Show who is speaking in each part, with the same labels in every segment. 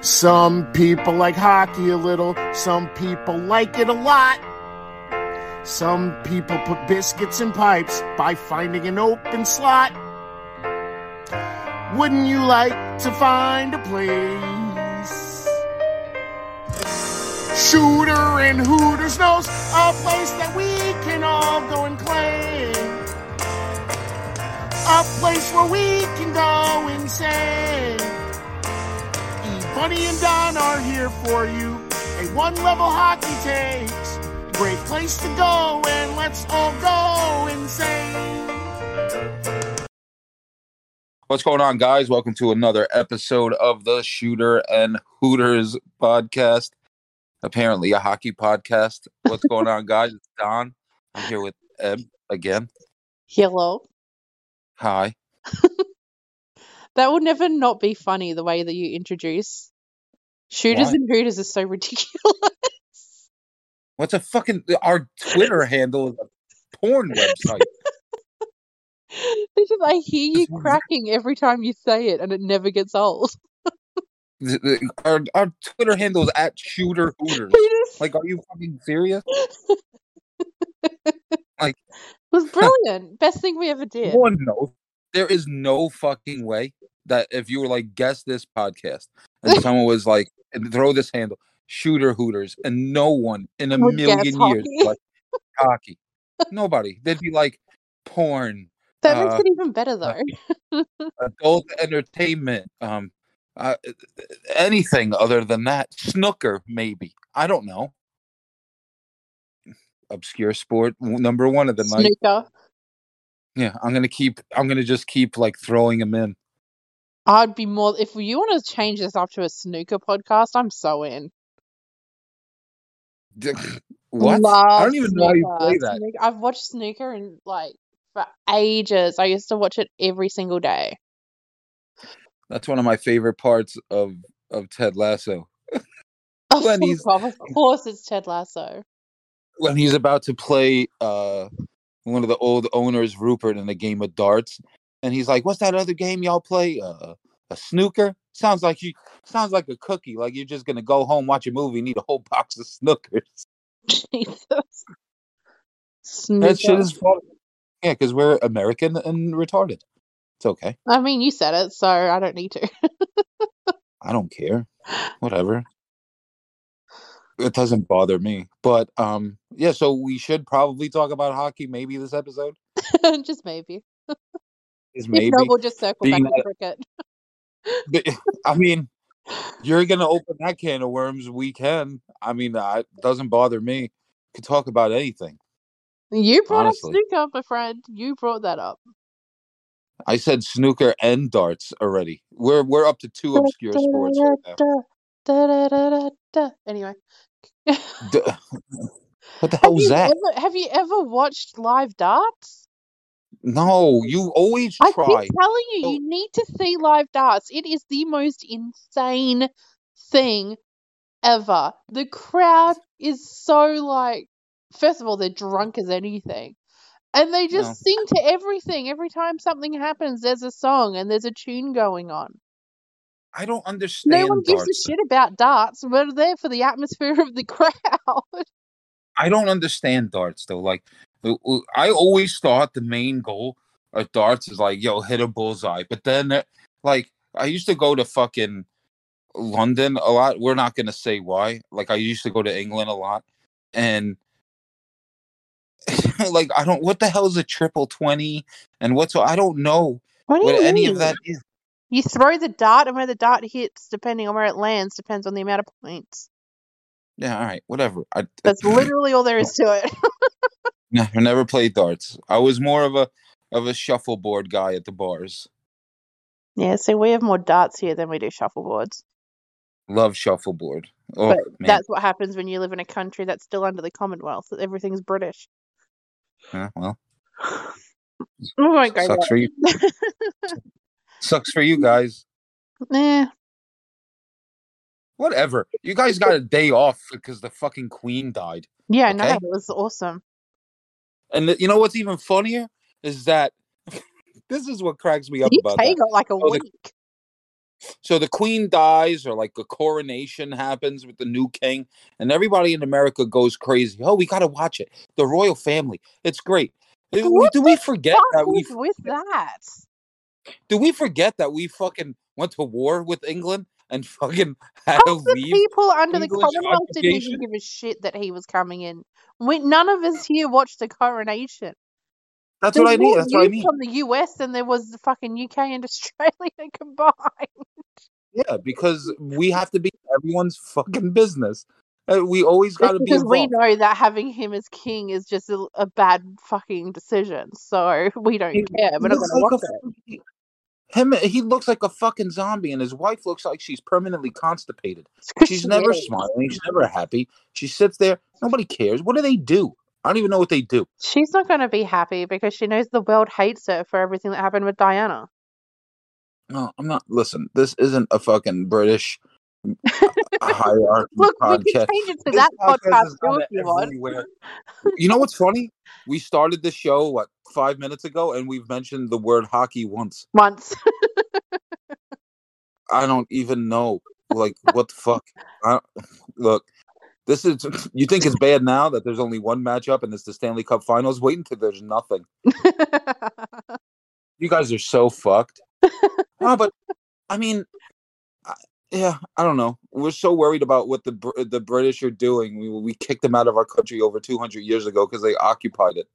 Speaker 1: Some people like hockey a little, some people like it a lot. Some people put biscuits in pipes by finding an open slot. Wouldn't you like to find a place? Shooter and Hooters knows a place that we can all go and claim. A place where we can go insane. E. Bunny and Don are here for you. A one level hockey takes. Great place to go and let's all go insane.
Speaker 2: What's going on, guys? Welcome to another episode of the Shooter and Hooters podcast. Apparently, a hockey podcast. What's going on, guys? It's Don. I'm here with Eb again.
Speaker 3: Hello.
Speaker 2: Hi.
Speaker 3: That would never not be funny the way that you introduce. Shooters
Speaker 2: Why?
Speaker 3: and Hooters is so ridiculous.
Speaker 2: What's a fucking our Twitter handle is a porn website.
Speaker 3: Just, I hear you cracking every time you say it, and it never gets old.
Speaker 2: Our, our Twitter handle is at Shooter Hooters.
Speaker 3: Hooters
Speaker 2: Like, are you fucking serious? like-
Speaker 3: was brilliant. Best thing we ever did.
Speaker 2: No one knows. There is no fucking way that if you were like guess this podcast and someone was like throw this handle shooter hooters and no one in a
Speaker 3: Would
Speaker 2: million years like hockey. Nobody. They'd be like porn,
Speaker 3: That makes
Speaker 2: uh,
Speaker 3: it even better though.
Speaker 2: adult entertainment, um, uh, anything other than that. Snooker, maybe. I don't know. Obscure sport, number one of the night.
Speaker 3: Snooker.
Speaker 2: Yeah, I'm gonna keep. I'm gonna just keep like throwing them in.
Speaker 3: I'd be more if you want to change this up to a snooker podcast. I'm so in.
Speaker 2: What? I don't even know how you play that.
Speaker 3: Snooker- I've watched snooker and like for ages. I used to watch it every single day.
Speaker 2: That's one of my favorite parts of of Ted Lasso.
Speaker 3: Oh,
Speaker 2: When
Speaker 3: fuck
Speaker 2: he's-
Speaker 3: off. of course, it's Ted Lasso.
Speaker 2: When he's about to play uh one of the old owners, Rupert, in a game of darts, and he's like, "What's that other game y'all play? Uh, a snooker? Sounds like you sounds like a cookie. Like you're just gonna go home, watch a movie, need a whole box of snookers.
Speaker 3: Jesus. Snooker.
Speaker 2: That shit is fun. Yeah, because we're American and retarded. It's okay.
Speaker 3: I mean, you said it, so I don't need to.
Speaker 2: I don't care. Whatever. It doesn't bother me. But um yeah, so we should probably talk about hockey maybe this episode.
Speaker 3: just maybe.
Speaker 2: Is maybe.
Speaker 3: we'll just circle back to cricket.
Speaker 2: But, I mean, you're gonna open that can of worms. We can. I mean, it doesn't bother me. Could talk about anything.
Speaker 3: You brought
Speaker 2: honestly.
Speaker 3: up snooker, my friend. You brought that up.
Speaker 2: I said snooker and darts already. We're we're up to two obscure sports right now.
Speaker 3: Anyway.
Speaker 2: D- what the hell was that?
Speaker 3: ever, have you ever watched live darts?
Speaker 2: No, you always try.
Speaker 3: I
Speaker 2: try.
Speaker 3: keep telling you, you need to see live darts. It is the most insane thing ever. The crowd is so like, first of all, they're drunk as anything. And they just
Speaker 2: No.
Speaker 3: sing to everything. Every time something happens, there's a song and there's a tune going on.
Speaker 2: I don't understand.
Speaker 3: No one gives
Speaker 2: darts.
Speaker 3: a shit about darts. We're there for the atmosphere of the crowd.
Speaker 2: I don't understand darts though. Like, uh, I always thought the main goal of darts is like, yo, hit a bullseye. But then, uh, like, I used to go to fucking London a lot. We're not gonna say why. Like, I used to go to England a lot, and like, I don't. What the hell is a triple twenty? And what's I don't know
Speaker 3: What do
Speaker 2: what
Speaker 3: you
Speaker 2: any
Speaker 3: mean?
Speaker 2: of that is.
Speaker 3: You throw the dart, and where the dart hits, depending on where it lands, depends on the amount of points.
Speaker 2: Yeah, all right, whatever. I
Speaker 3: That's literally all there is to it.
Speaker 2: no, I never played darts. I was more of a of a shuffleboard guy at the bars.
Speaker 3: Yeah, so we have more darts here than we do shuffleboards.
Speaker 2: Love shuffleboard. Oh
Speaker 3: but
Speaker 2: man.
Speaker 3: that's what happens when you live in a country that's still under the Commonwealth. Everything's British.
Speaker 2: Yeah, well,
Speaker 3: Oh my god.
Speaker 2: sucks for you. Sucks for you guys.
Speaker 3: Eh,
Speaker 2: Whatever. You guys got a day off because the fucking queen died.
Speaker 3: yeah, no, it was awesome.
Speaker 2: And th- you know what's even funnier is that this is what cracks me up about
Speaker 3: UK
Speaker 2: that.
Speaker 3: got like a
Speaker 2: the-
Speaker 3: week.
Speaker 2: So the queen dies, or like a coronation happens with the new king, and everybody in America goes crazy. Oh, we gotta watch it. The royal family, it's great. Do we,
Speaker 3: What
Speaker 2: do we forget that we
Speaker 3: with that.
Speaker 2: Do we forget that we fucking went to war with England and fucking had
Speaker 3: Half
Speaker 2: to
Speaker 3: the
Speaker 2: leave?
Speaker 3: people under the
Speaker 2: English
Speaker 3: Commonwealth didn't even
Speaker 2: occupation?
Speaker 3: give a shit that he was coming in. We, none of us here watched the coronation.
Speaker 2: That's
Speaker 3: There's
Speaker 2: what I mean.
Speaker 3: more
Speaker 2: That's what I
Speaker 3: news
Speaker 2: mean.
Speaker 3: From the US than there was the fucking UK and Australia combined.
Speaker 2: Yeah, because we have to be everyone's fucking business. Uh, We always got to be
Speaker 3: because we
Speaker 2: involved.
Speaker 3: know that having him as king is just a, a bad fucking decision. So we don't
Speaker 2: He-
Speaker 3: care. We're not going to
Speaker 2: like
Speaker 3: watch
Speaker 2: a
Speaker 3: it.
Speaker 2: fucking- Him, he looks like a fucking zombie, and his wife looks like she's permanently constipated. She's
Speaker 3: she
Speaker 2: never smiling. She's never happy. She sits there. Nobody cares. What do they do? I don't even know what they do.
Speaker 3: She's not going to be happy because she knows the world hates her for everything that happened with Diana.
Speaker 2: No, I'm not. Listen, this isn't a fucking British hierarchy
Speaker 3: Look, we
Speaker 2: podcast.
Speaker 3: can change it to that
Speaker 2: podcast
Speaker 3: podcast
Speaker 2: is
Speaker 3: too
Speaker 2: on
Speaker 3: if you want.
Speaker 2: You know what's funny? We started the show what five minutes ago, and we've mentioned the word hockey once.
Speaker 3: Once.
Speaker 2: I don't even know. Like what the fuck? I, look, this is. You think it's bad now that there's only one matchup and it's the Stanley Cup Finals? Wait until there's nothing. You guys are so fucked. no, but I mean, yeah, I don't know. We're so worried about what the uh, the British are doing. We we kicked them out of our country over 200 years ago because they occupied it.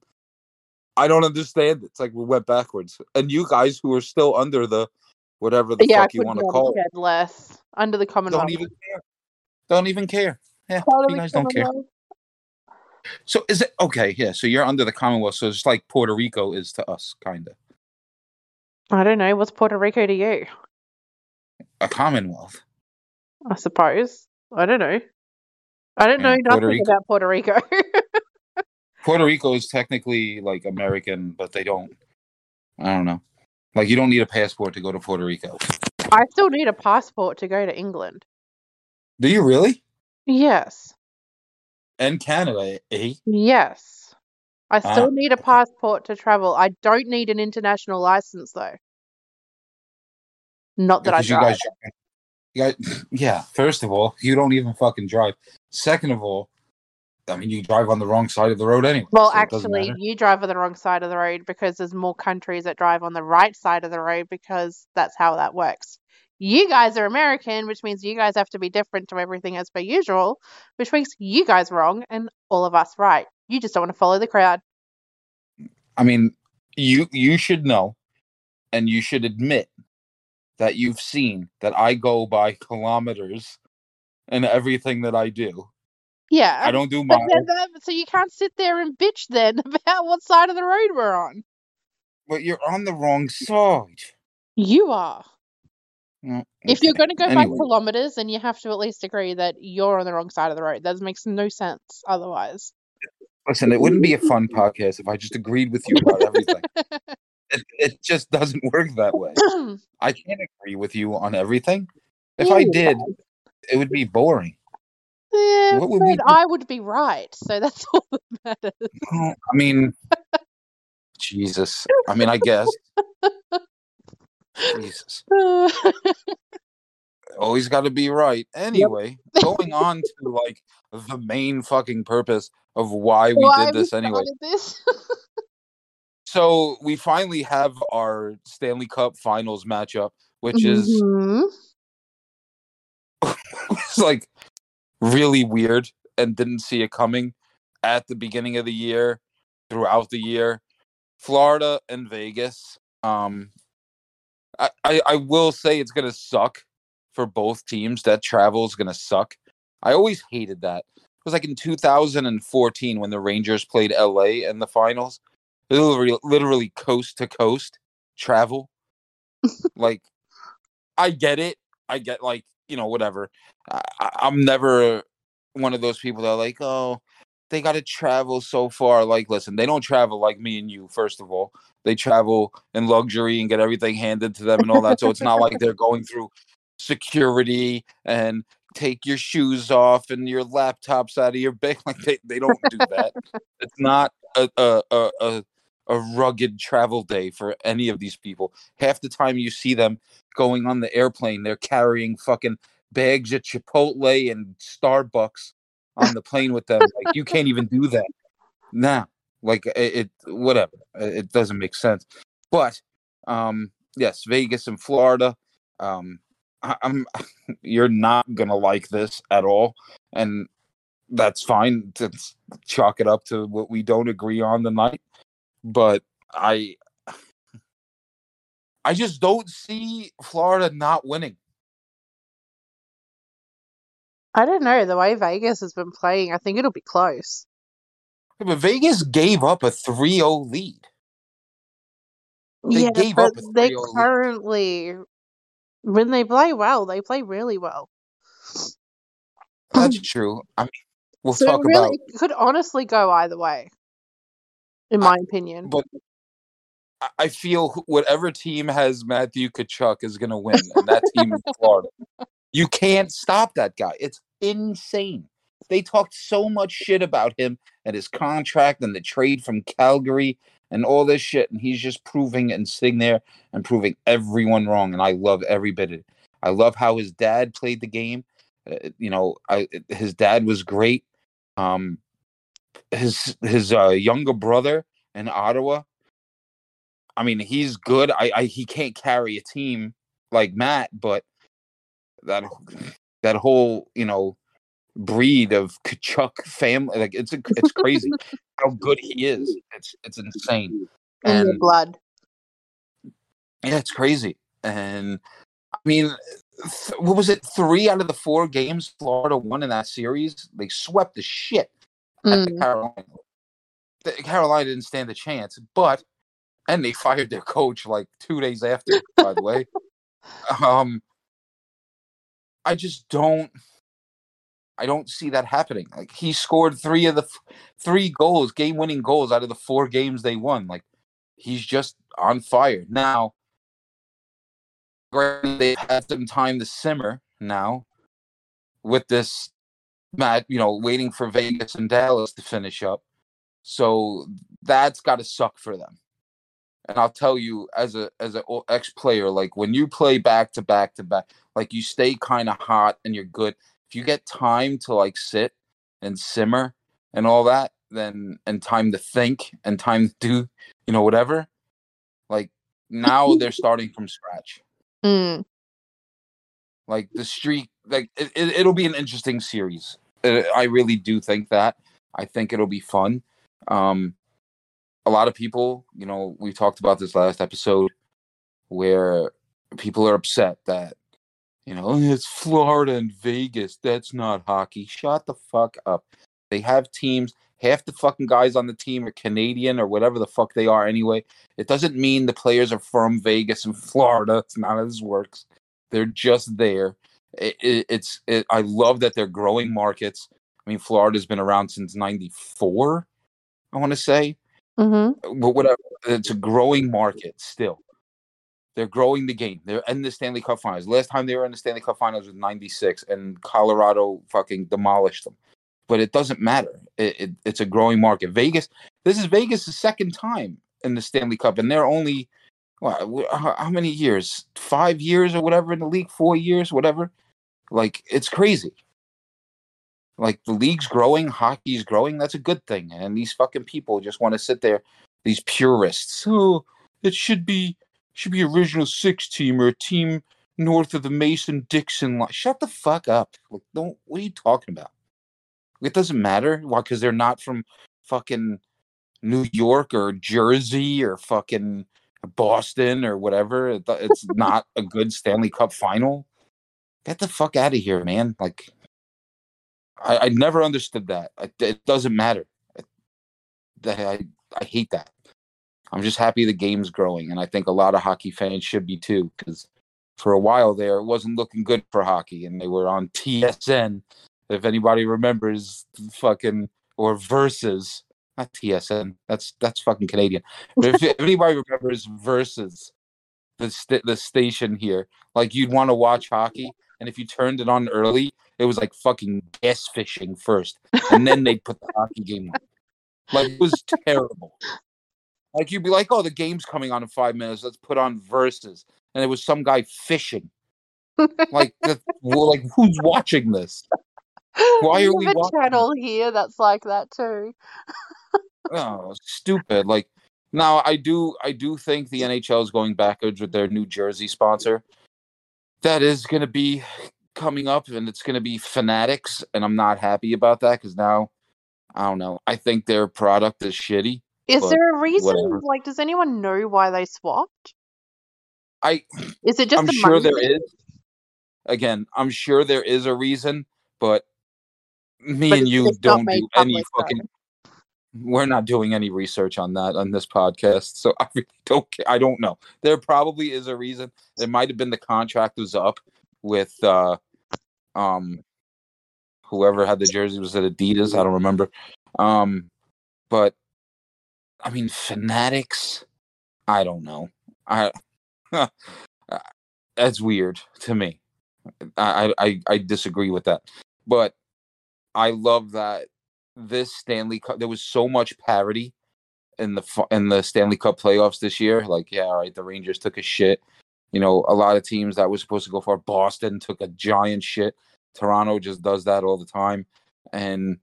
Speaker 2: I don't understand. It's like we went backwards, and you guys who are still under the whatever the
Speaker 3: yeah,
Speaker 2: fuck you want to call it,
Speaker 3: less. Under the Commonwealth.
Speaker 2: don't even care. Don't even care. Yeah, you guys don't care. So is it okay? Yeah, so you're under the Commonwealth, so it's like Puerto Rico is to us, kind of
Speaker 3: I don't know. What's Puerto Rico to you?
Speaker 2: A Commonwealth.
Speaker 3: I suppose. I don't know. I don't know
Speaker 2: Puerto
Speaker 3: nothing
Speaker 2: Rico.
Speaker 3: about Puerto Rico.
Speaker 2: Puerto Rico is technically like American, but they don't. I don't know. Like you don't need a passport to go to Puerto Rico.
Speaker 3: I still need a passport to go to England.
Speaker 2: Do you really?
Speaker 3: Yes.
Speaker 2: And Canada, eh?
Speaker 3: Yes. I still
Speaker 2: Ah.
Speaker 3: need a passport to travel. I don't need an international license though. Not that I
Speaker 2: Because you
Speaker 3: drive.
Speaker 2: guys, you guys, yeah. First of all, you don't even fucking drive. Second of all, I mean, you drive on the wrong side of the road anyway.
Speaker 3: Well,
Speaker 2: so
Speaker 3: actually, you drive on the wrong side of the road because there's more countries that drive on the right side of the road because that's how that works. You guys are American, which means you guys have to be different to everything as per usual, which makes you guys wrong and all of us right. You just don't want to follow the crowd.
Speaker 2: I mean, you you should know, and you should admit that you've seen that I go by kilometers in everything that I do.
Speaker 3: Yeah.
Speaker 2: I don't do miles.
Speaker 3: so you can't sit there and bitch then about what side of the road we're on.
Speaker 2: But you're on the wrong side.
Speaker 3: You are.
Speaker 2: Mm,
Speaker 3: If you're going to go by kilometers, then you have to at least agree that you're on the wrong side of the road. That makes no sense otherwise.
Speaker 2: Listen, it wouldn't be a fun podcast if I just agreed with you about everything. it, it just doesn't work that way. I can't agree with you on everything. If I did, it would be boring.
Speaker 3: Yeah,
Speaker 2: What would?
Speaker 3: I would be right, so that's all that matters.
Speaker 2: I mean, Jesus. I mean, I guess. Jesus. Always got to be right. Anyway, going on to like the main fucking purpose of why we
Speaker 3: Why
Speaker 2: did this anyway.
Speaker 3: this?
Speaker 2: So we finally have our Stanley Cup Finals matchup, which is
Speaker 3: Mhm.
Speaker 2: was like really weird and didn't see it coming at the beginning of the year, throughout the year. Florida and Vegas. Um, I, I, I will say it's gonna suck for both teams. That travel is gonna suck. I always hated that. It was like in 2014 when the Rangers played LA in the finals. Literally, literally coast to coast travel. like, I get it. I get like you know whatever. I, I'm never one of those people that are like, oh, they got to travel so far. Like, listen, they don't travel like me and you. First of all, they travel in luxury and get everything handed to them and all that. So it's not like they're going through security and take your shoes off and your laptops out of your bag. Like they, they don't do that. it's not a, a, a, a a rugged travel day for any of these people. Half the time you see them going on the airplane, they're carrying fucking bags of Chipotle and Starbucks on the plane with them. like you can't even do that. Nah, like it, it whatever. It doesn't make sense. But um yes, Vegas and Florida. Um I, I'm you're not gonna like this at all. And that's fine. to chalk it up to what we don't agree on the night but I I just don't see Florida not winning.
Speaker 3: I don't know. The way Vegas has been playing, I think it'll be close.
Speaker 2: But Vegas gave up a 3 0 lead.
Speaker 3: They yeah, gave up they oh currently, lead. when they play well, they play really well.
Speaker 2: That's true. I mean, we'll
Speaker 3: so
Speaker 2: talk
Speaker 3: really,
Speaker 2: about.
Speaker 3: It could honestly go either way in my I, opinion.
Speaker 2: But I feel whatever team has Matthew Tkachuk is going to win, and that team is Florida. You can't stop that guy. It's insane. They talked so much shit about him and his contract and the trade from Calgary and all this shit, and he's just proving and sitting there and proving everyone wrong. And I love every bit of it. I love how his dad played the game. Uh, you know, I, his dad was great. Um, his his uh, younger brother in Ottawa. I mean, he's good. I, I he can't carry a team like Matt, but that that whole you know breed of Tkachuk family, like it's a, it's crazy how good he is. It's it's insane.
Speaker 3: And and blood.
Speaker 2: Yeah, it's crazy. And I mean, th- what was it? Three out of the four games Florida won in that series. They swept the shit mm. Carolina. Carolina didn't stand a chance, but and they fired their coach like two days after. by the way, um, I just don't. I don't see that happening. Like he scored three of the f- three goals, game-winning goals out of the four games they won. Like he's just on fire now. They've had some time to simmer now with this Matt, you know, waiting for Vegas and Dallas to finish up. So that's got to suck for them. And I'll tell you, as a as an ex player, like when you play back to back to back, like you stay kind of hot and you're good. If you get time to like sit and simmer and all that, then and time to think and time to do, you know, whatever. Like now they're starting from scratch.
Speaker 3: Mm.
Speaker 2: Like the streak, like it, it, will be an interesting series. I really do think that. I think it'll be fun. Um, a lot of people, you know, we talked about this last episode where people are upset that, you know, it's Florida and Vegas. That's not hockey. Shut the fuck up. They have teams. Half the fucking guys on the team are Canadian or whatever the fuck they are anyway. It doesn't mean the players are from Vegas and Florida. It's not how this works. They're just there it, it, it's it, I love that they're growing markets. I mean, Florida's been around since '94. I want to say,
Speaker 3: mm-hmm.
Speaker 2: but whatever. It's a growing market still. They're growing the game. They're in the Stanley Cup Finals. Last time they were in the Stanley Cup Finals was '96, and Colorado fucking demolished them. But it doesn't matter. It, it's a growing market. Vegas. This is Vegas' second time in the Stanley Cup, and they're only how many years? Five years or whatever in the league? Four years, whatever. Like it's crazy. Like the league's growing, hockey's growing. That's a good thing. And these fucking people just want to sit there. These purists. Oh, it should be should be original six team or a team north of the Mason Dixon line. Shut the fuck up. Like, don't. What are you talking about? It doesn't matter. Why? Because they're not from fucking New York or Jersey or fucking Boston or whatever. It's not a good Stanley Cup final get the fuck out of here, man. Like, I, I never understood that. It doesn't matter. I, I hate that. I'm just happy the game's growing, and I think a lot of hockey fans should be too, because for a while there, it wasn't looking good for hockey, and they were on TSN. If anybody remembers, fucking or versus not TSN. That's that's fucking Canadian. If, anybody remembers versus the st- the station here, like you'd want to watch hockey, and if you turned it on early, it was like fucking bass fishing first, and then they'd put the hockey game on. Like it was terrible. Like you'd be like, "Oh, the game's coming on in five minutes. Let's put on Versus," and it was some guy fishing. Like, the, like who's watching this? Why are
Speaker 3: we a
Speaker 2: watching
Speaker 3: channel here that's like that too.
Speaker 2: Oh, stupid! Like now, I do, I do think the NHL is going backwards with their New Jersey sponsor. That is going to be coming up, and it's going to be Fanatics, and I'm not happy about that because now, I don't know. I think their product is shitty.
Speaker 3: Is there a reason?
Speaker 2: whatever.
Speaker 3: Like, does anyone know why they swapped?
Speaker 2: I
Speaker 3: Is it just
Speaker 2: I'm sure
Speaker 3: money
Speaker 2: there is. Again, I'm sure there is a reason, but me
Speaker 3: But
Speaker 2: and you don't do any fucking. We're not doing any research on that on this podcast, so I really don't. ca- I don't know. There probably is a reason. It might have been the contract was up with, uh um, whoever had the jersey was it Adidas? I don't remember. Um, but I mean, Fanatics. I don't know. I that's weird to me. I, I I disagree with that, but I love that this Stanley Cup. There was so much parity in the in the Stanley Cup playoffs this year. Like, yeah, all right, the Rangers took a shit. You know, a lot of teams that were supposed to go for Boston took a giant shit. Toronto just does that all the time, and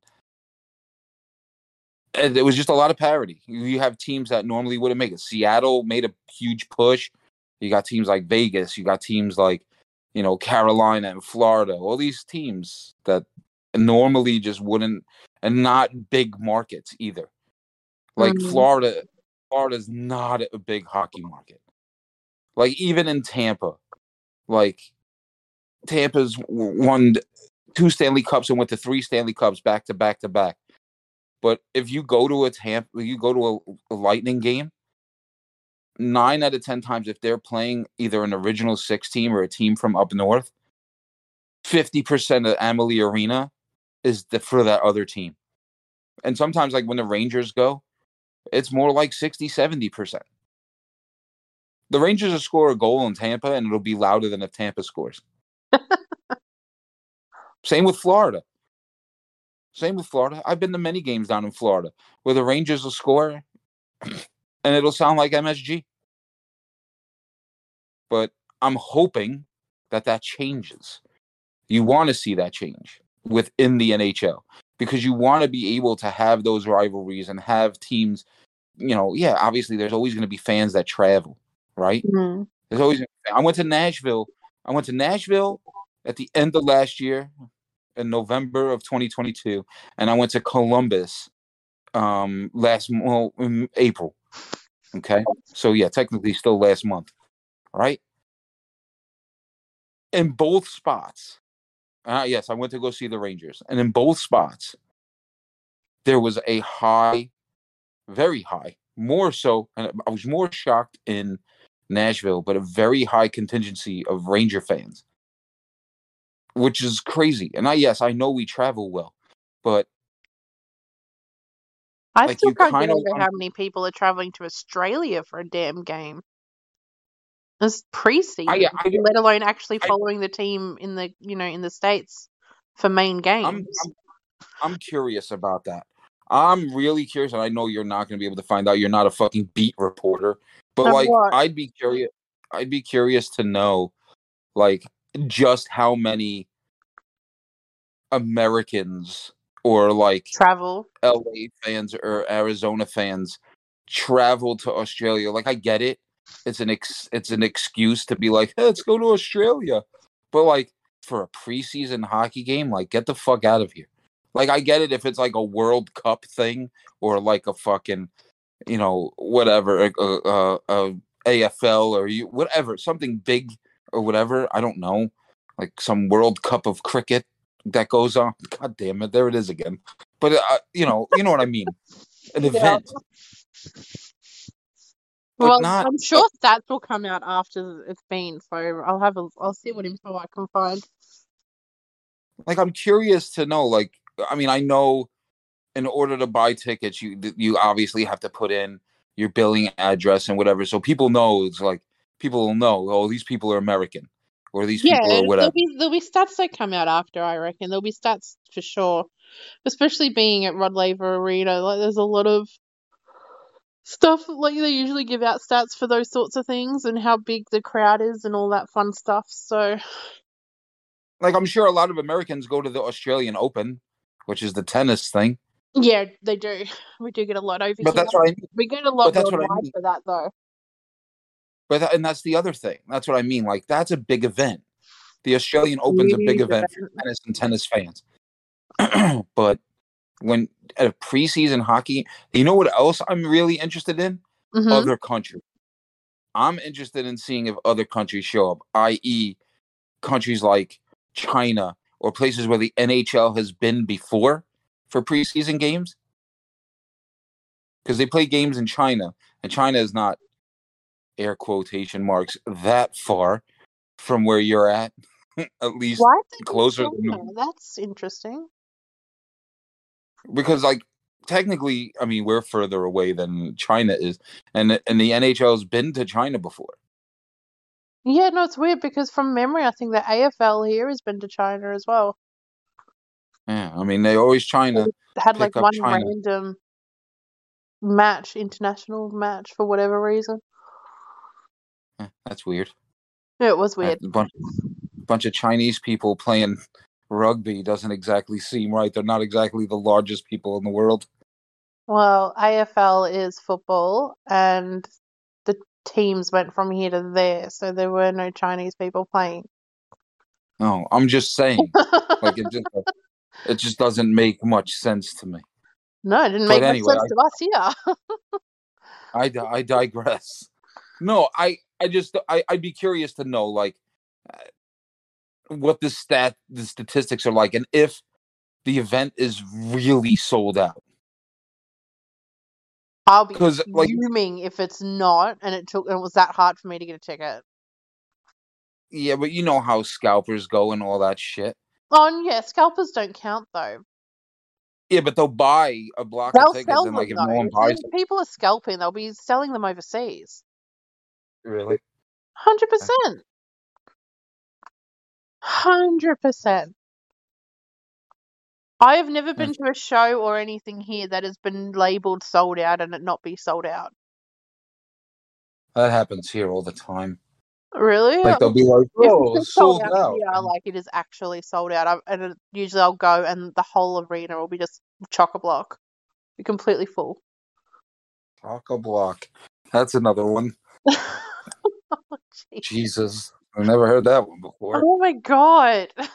Speaker 2: it was just a lot of parity. You have teams that normally wouldn't make it. Seattle made a huge push. You got teams like Vegas. You got teams like, you know, Carolina and Florida. All these teams that normally just wouldn't, and not big markets either. Like
Speaker 3: Mhm.
Speaker 2: Florida, Florida's not a big hockey market. Like even in Tampa, like Tampa's won two Stanley Cups and went to three Stanley Cups back to back to back. But if you go to a Tampa, you go to a, a Lightning game, nine out of ten times, if they're playing either an original six team or a team from up north, fifty percent of Amalie Arena is the, for that other team. And sometimes, like when the Rangers go, it's more like 60, 70 percent. The Rangers will score a goal in Tampa, and it'll be louder than if Tampa scores. Same with Florida. Same with Florida. I've been to many games down in Florida where the Rangers will score and it'll sound like MSG. But I'm hoping that that changes. You want to see that change within the NHL because you want to be able to have those rivalries and have teams, you know, yeah, obviously there's always going to be fans that travel, right?
Speaker 3: Mm.
Speaker 2: There's always. I went to Nashville. I went to Nashville at the end of last year, in November of 2022, and I went to Columbus, um, last well in April. Okay, so yeah, technically still last month, right? In both spots, uh, yes, I went to go see the Rangers, and in both spots, there was a high, very high, more so, and I was more shocked in Nashville, but a very high contingency of Ranger fans, which is crazy. And I, yes, I know we travel well, but
Speaker 3: I
Speaker 2: Like,
Speaker 3: still can't get over how many people are traveling to Australia for a damn game. It's pre-season,
Speaker 2: I- I-
Speaker 3: let alone actually
Speaker 2: I-
Speaker 3: following the team in the you know in the states for main games.
Speaker 2: I'm, I'm I'm curious about that. I'm really curious, and I know you're not going to be able to find out. You're not a fucking beat reporter, but
Speaker 3: Of
Speaker 2: like,
Speaker 3: what?
Speaker 2: I'd be curious. I'd be curious to know, like, just how many Americans or like
Speaker 3: Travel.
Speaker 2: LA fans or Arizona fans travel to Australia. Like I get it. It's an ex- it's an excuse to be like, hey, let's go to Australia. But like for a preseason hockey game, like get the fuck out of here. Like I get it if it's like a World Cup thing or like a fucking, you know, whatever, a, a, a AFL or you whatever, something big or whatever. I don't know, like some World Cup of cricket that goes on. God damn it, there it is again. But uh, you know, you know what I mean. An
Speaker 3: Yeah.
Speaker 2: event.
Speaker 3: Well,
Speaker 2: not-
Speaker 3: I'm sure stats will come out after it's been, so I'll have a I'll see what info I can find.
Speaker 2: like i'm curious to know like i mean i know in order to buy tickets you you obviously have to put in your billing address and whatever so people know it's like people will know oh these people are american or these
Speaker 3: Yeah,
Speaker 2: people or
Speaker 3: there'll
Speaker 2: whatever.
Speaker 3: be there'll be stats that come out after, I reckon. There'll be stats for sure. Especially being at Rod Laver Arena, like there's a lot of stuff like they usually give out stats for those sorts of things and how big the crowd is and all that fun stuff. So
Speaker 2: Like I'm sure a lot of Americans go to the Australian Open, which is the tennis thing.
Speaker 3: yeah, they do. We do get a lot over
Speaker 2: But
Speaker 3: here.
Speaker 2: that's what I mean.
Speaker 3: We get a lot
Speaker 2: that's what I mean.
Speaker 3: for that though.
Speaker 2: But that, and that's the other thing. That's what I mean. Like that's a big event. The Australian Open's a big event for tennis and tennis fans. but when at a preseason hockey, you know what else I'm really interested in?
Speaker 3: Mhm.
Speaker 2: Other countries. I'm interested in seeing if other countries show up, i.e., countries like China or places where the NHL has been before for preseason games. Because they play games in China, and China is not air quotation marks that far from where you're at, at least closer than
Speaker 3: That's interesting.
Speaker 2: Because like technically, I mean, we're further away than China is, and and the NHL has been to China before.
Speaker 3: Yeah, no, it's weird because from memory, I think the AFL here has been to China as well.
Speaker 2: Yeah, I mean, they always China.
Speaker 3: They had like one
Speaker 2: China.
Speaker 3: random match, international match for whatever reason.
Speaker 2: Eh, That's weird.
Speaker 3: Yeah, it was weird.
Speaker 2: A bunch, bunch of Chinese people playing rugby doesn't exactly seem right. They're not exactly the largest people in the world.
Speaker 3: Well, AFL is football, and the teams went from here to there, so there were no Chinese people playing.
Speaker 2: No, I'm just saying, like it just it just doesn't make much sense to me.
Speaker 3: no, it didn't
Speaker 2: but
Speaker 3: make much
Speaker 2: anyway,
Speaker 3: sense to us here.
Speaker 2: I, I digress. No, I I just I I'd be curious to know like what the stat the statistics are like, and if the event is really sold out.
Speaker 3: I'll be
Speaker 2: 'Cause, like-
Speaker 3: fuming if it's not, and it took and it was that hard for me to get a ticket.
Speaker 2: Yeah, but you know how scalpers go and all that shit.
Speaker 3: Oh, yeah, scalpers don't count though.
Speaker 2: Yeah, but they'll buy a block
Speaker 3: They'll
Speaker 2: of tickets, and
Speaker 3: them
Speaker 2: like if no one buys
Speaker 3: then people are scalping, they'll be selling them overseas.
Speaker 2: really,
Speaker 3: Hundred percent. Hundred percent. I have never been to a show or anything here that has been labeled sold out and it not be sold out.
Speaker 2: that happens here all the time.
Speaker 3: Really?
Speaker 2: Like they'll be like, "Oh,
Speaker 3: it's
Speaker 2: it's sold out."
Speaker 3: here, like it is actually sold out. I, and it, usually I'll go and the whole arena will be just chock a block, be completely full.
Speaker 2: Chock a block. That's another one.
Speaker 3: Oh.
Speaker 2: Jesus, I've never heard that one before.
Speaker 3: Oh my god.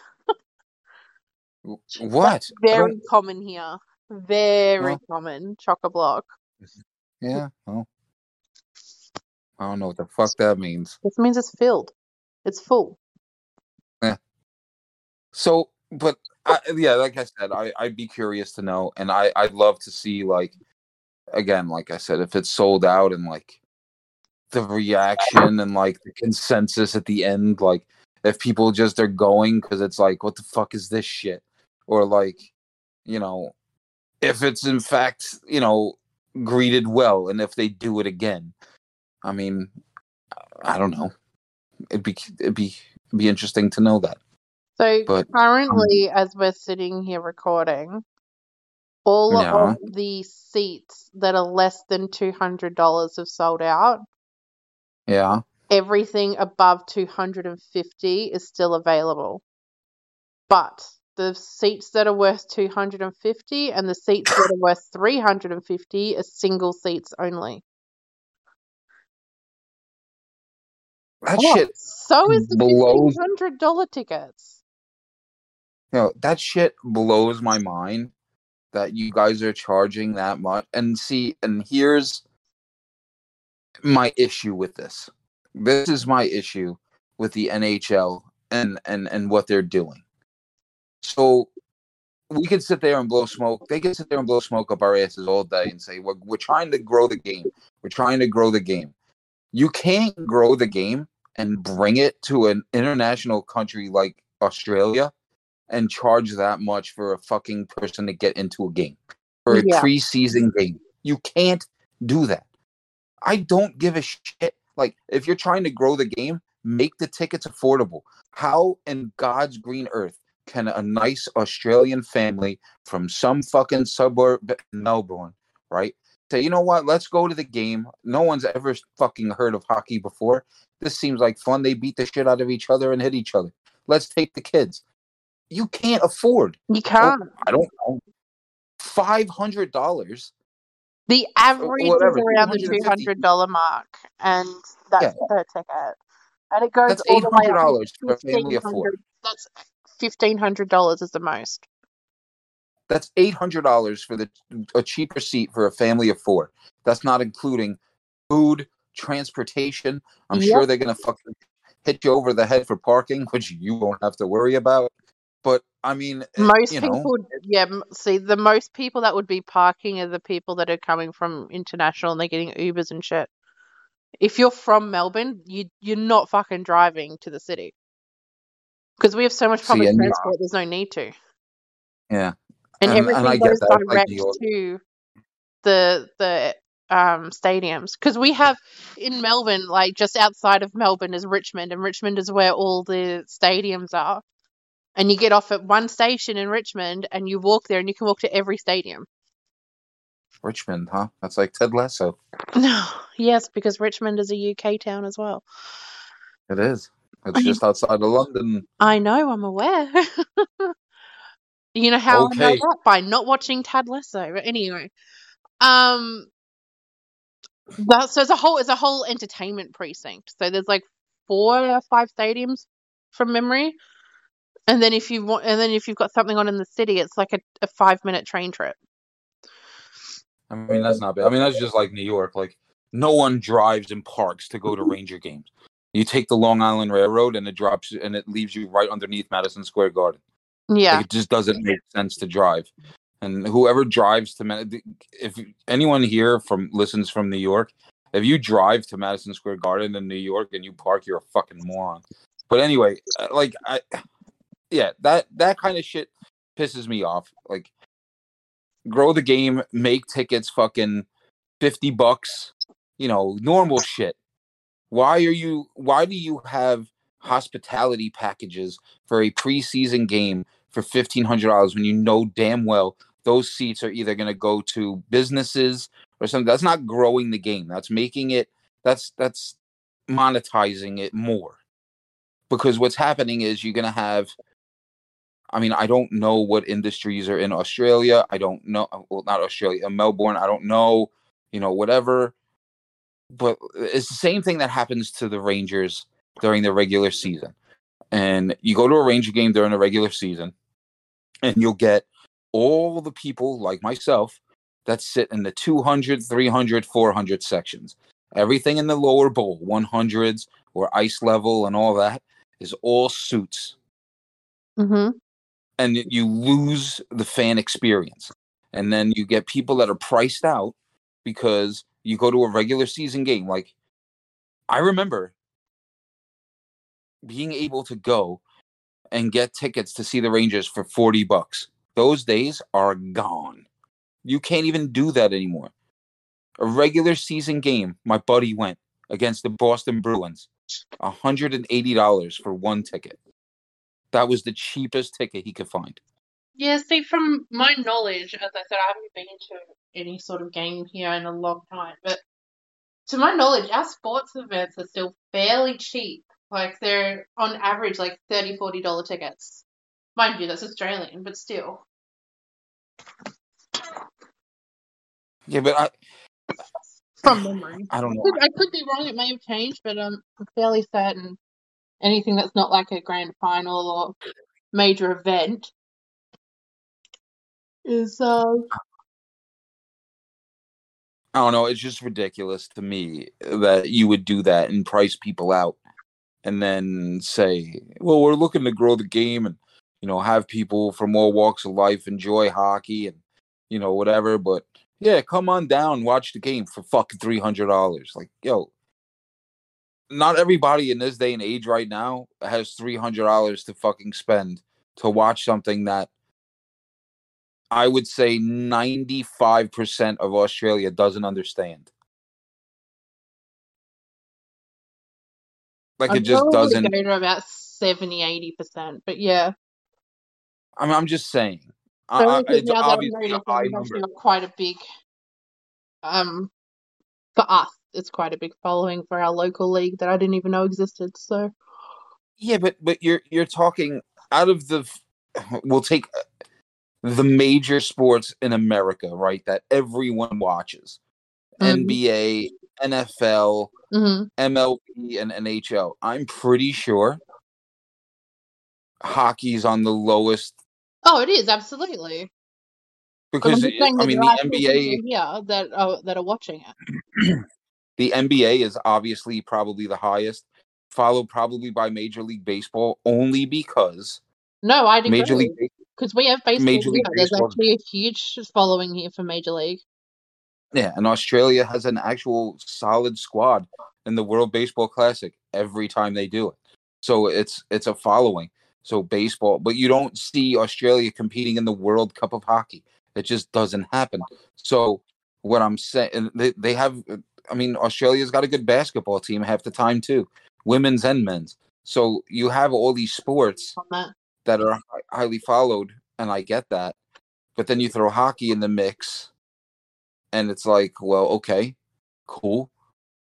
Speaker 2: What? I
Speaker 3: Very common here. Very common. Chock a block.
Speaker 2: Yeah. Well, I don't know what the fuck that means.
Speaker 3: This means it's filled. It's full. Yeah.
Speaker 2: So, but I, yeah, like I said, I I'd be curious to know, and I I'd love to see like again, like I said, if it's sold out and like the reaction and like the consensus at the end, like if people just are going because it's like, what the fuck is this shit, or like, you know, if it's in fact, you know, greeted well, and if they do it again, I mean, I don't know, it'd be it'd be it'd be interesting to know that.
Speaker 3: So
Speaker 2: But, um
Speaker 3: currently, as we're sitting here recording, all
Speaker 2: Yeah.
Speaker 3: of the seats that are less than two hundred dollars have sold out.
Speaker 2: Yeah.
Speaker 3: Everything above two hundred and fifty is still available, but the seats that are worth two hundred and fifty and the seats that are worth three hundred and fifty are single seats only.
Speaker 2: That
Speaker 3: Oh,
Speaker 2: shit,
Speaker 3: So is the
Speaker 2: blows-
Speaker 3: hundred dollar tickets.
Speaker 2: you know, that shit blows my mind that you guys are charging that much. And see, and here's my issue with this. This is my issue with the NHL and and and what they're doing. So we could sit there and blow smoke. They can sit there and blow smoke up our asses all day and say we're we're trying to grow the game. We're trying to grow the game. You can't grow the game and bring it to an international country like Australia and charge that much for a fucking person to get into a game for a
Speaker 3: Yeah.
Speaker 2: preseason game. You can't do that. I don't give a shit. Like if you're trying to grow the game, make the tickets affordable. How in God's green earth can a nice Australian family from some fucking suburb in Melbourne, right? Say, you know what? Let's go to the game. No one's ever fucking heard of hockey before. This seems like fun. They beat the shit out of each other and hit each other. Let's take the kids. You can't afford.
Speaker 3: You oh, can't.
Speaker 2: I don't know. Five hundred dollars.
Speaker 3: The average
Speaker 2: whatever,
Speaker 3: is around the two
Speaker 2: $250.
Speaker 3: mark, and that's
Speaker 2: Yeah.
Speaker 3: per ticket. And it goes
Speaker 2: that's
Speaker 3: all the way up to
Speaker 2: for a family of four.
Speaker 3: $1,500. That's fifteen hundred dollars is the most.
Speaker 2: That's eight hundred dollars for the a cheaper seat for a family of four. That's not including food, transportation. I'm
Speaker 3: Yep.
Speaker 2: sure they're gonna fucking hit you over the head for parking, which you won't have to worry about. But I mean, eh,
Speaker 3: Most
Speaker 2: you know,
Speaker 3: people, yeah. See, the most people that would be parking are the people that are coming from international and they're getting Ubers and shit. If you're from Melbourne, you you're not fucking driving to the city because we have so much public
Speaker 2: and you-
Speaker 3: transport. There's no need to,
Speaker 2: yeah,
Speaker 3: and,
Speaker 2: And- and
Speaker 3: everything
Speaker 2: get
Speaker 3: goes
Speaker 2: that,
Speaker 3: direct
Speaker 2: York.
Speaker 3: to the the um stadiums because we have in Melbourne, like just outside of Melbourne, is Richmond, and Richmond is where all the stadiums are. And you get off at one station in Richmond, and you walk there, and you can walk to every stadium.
Speaker 2: Richmond, huh? That's like Ted Lasso.
Speaker 3: No, yes, because Richmond is a UK town as well.
Speaker 2: It is. It's
Speaker 3: I-
Speaker 2: just outside of London.
Speaker 3: I know, I'm aware. you know how I know that by not watching Ted Lasso. But anyway, um, that, so it's a whole it's a whole entertainment precinct. So there's like four or five stadiums from memory, and then if you want, and then if you've got something on in the city, it's like a, a five minute train trip.
Speaker 2: I mean, that's not bad. I mean, that's just like New York. Like, no one drives in parks to go to Ranger games. You take the Long Island Railroad, and it drops and it leaves you right underneath Madison Square Garden.
Speaker 3: Yeah,
Speaker 2: Like, it just doesn't make sense to drive. And whoever drives to Man- if anyone here from listens from New York, if you drive to Madison Square Garden in New York and you park, you're a fucking moron. But anyway, uh, like I, yeah, that that kind of shit pisses me off. Like, grow the game, make tickets, fucking fifty bucks, you know, normal shit. Why are you? Why do you have hospitality packages for a preseason game for fifteen hundred dollars when you know damn well those seats are either going to go to businesses or something? That's not growing the game. That's making it. That's that's monetizing it more. Because what's happening is you're going to have. I mean, I don't know what industries are in Australia. I don't know. Well, not Australia, Melbourne. I don't know. You know, whatever. But it's the same thing that happens to the Rangers during the regular season. And you go to a Ranger game during the regular season, and you'll get all the people like myself that sit in the 200, 300, 400 sections. Everything in the lower bowl, 100s or ice level and all that, is all suits.
Speaker 3: hmm
Speaker 2: And you lose the fan experience. And then you get people that are priced out because you go to a regular season game. Like, I remember being able to go and get tickets to see the Rangers for 40 bucks. Those days are gone. You can't even do that anymore. A regular season game, my buddy went against the Boston Bruins, $180 for one ticket. That was the cheapest ticket he could find.
Speaker 3: Yeah, see, from my knowledge, as I said, I haven't been to any sort of game here in a long time, but to my knowledge, our sports events are still fairly cheap. Like, they're on average like $30, $40 tickets. Mind you, that's Australian, but still.
Speaker 2: Yeah, but I,
Speaker 3: From memory.
Speaker 2: I don't know.
Speaker 3: I could be wrong, it may have changed, but I'm fairly certain anything that's not like a grand final or major event is uh
Speaker 2: I don't know. It's just ridiculous to me that you would do that and price people out and then say, well, we're looking to grow the game and, you know, have people from all walks of life enjoy hockey and, you know, whatever. But yeah, come on down, watch the game for fucking $300. Like, yo, not everybody in this day and age right now has $300 to fucking spend to watch something that I would say 95% of Australia doesn't understand. Like
Speaker 3: I'd
Speaker 2: it just doesn't.
Speaker 3: go to about 70 80%. But yeah.
Speaker 2: I mean, I'm just saying.
Speaker 3: So
Speaker 2: I, I, it's obviously a high number.
Speaker 3: quite a big, um, for us, it's quite a big following for our local league that I didn't even know existed. So,
Speaker 2: Yeah, but but you're you're talking out of the. We'll take uh, the major sports in America, right? That everyone watches:
Speaker 3: Mhm.
Speaker 2: NBA, NFL,
Speaker 3: mhm.
Speaker 2: MLB, and NHL. I'm pretty sure hockey's on the lowest
Speaker 3: oh, it is absolutely.
Speaker 2: Because it- I mean the NBA.
Speaker 3: here that are that are watching it.
Speaker 2: The NBA is obviously probably the highest, followed probably by Major League Baseball, only because
Speaker 3: No,
Speaker 2: Major
Speaker 3: agree
Speaker 2: League
Speaker 3: because we have baseball
Speaker 2: Major. League
Speaker 3: There's
Speaker 2: Baseball-
Speaker 3: actually a huge following here for Major League.
Speaker 2: Yeah, and Australia has an actual solid squad in the World Baseball Classic every time they do it. So it's it's a following. So baseball, but you don't see Australia competing in the World Cup of Hockey. It just doesn't happen. So what I'm saying, they they have. I mean, Australia's got a good basketball team half the time too, women's and men's. So you have all these sports
Speaker 3: that,
Speaker 2: are highly followed, and I get that. But then you throw hockey in the mix, and it's like, well, okay, cool.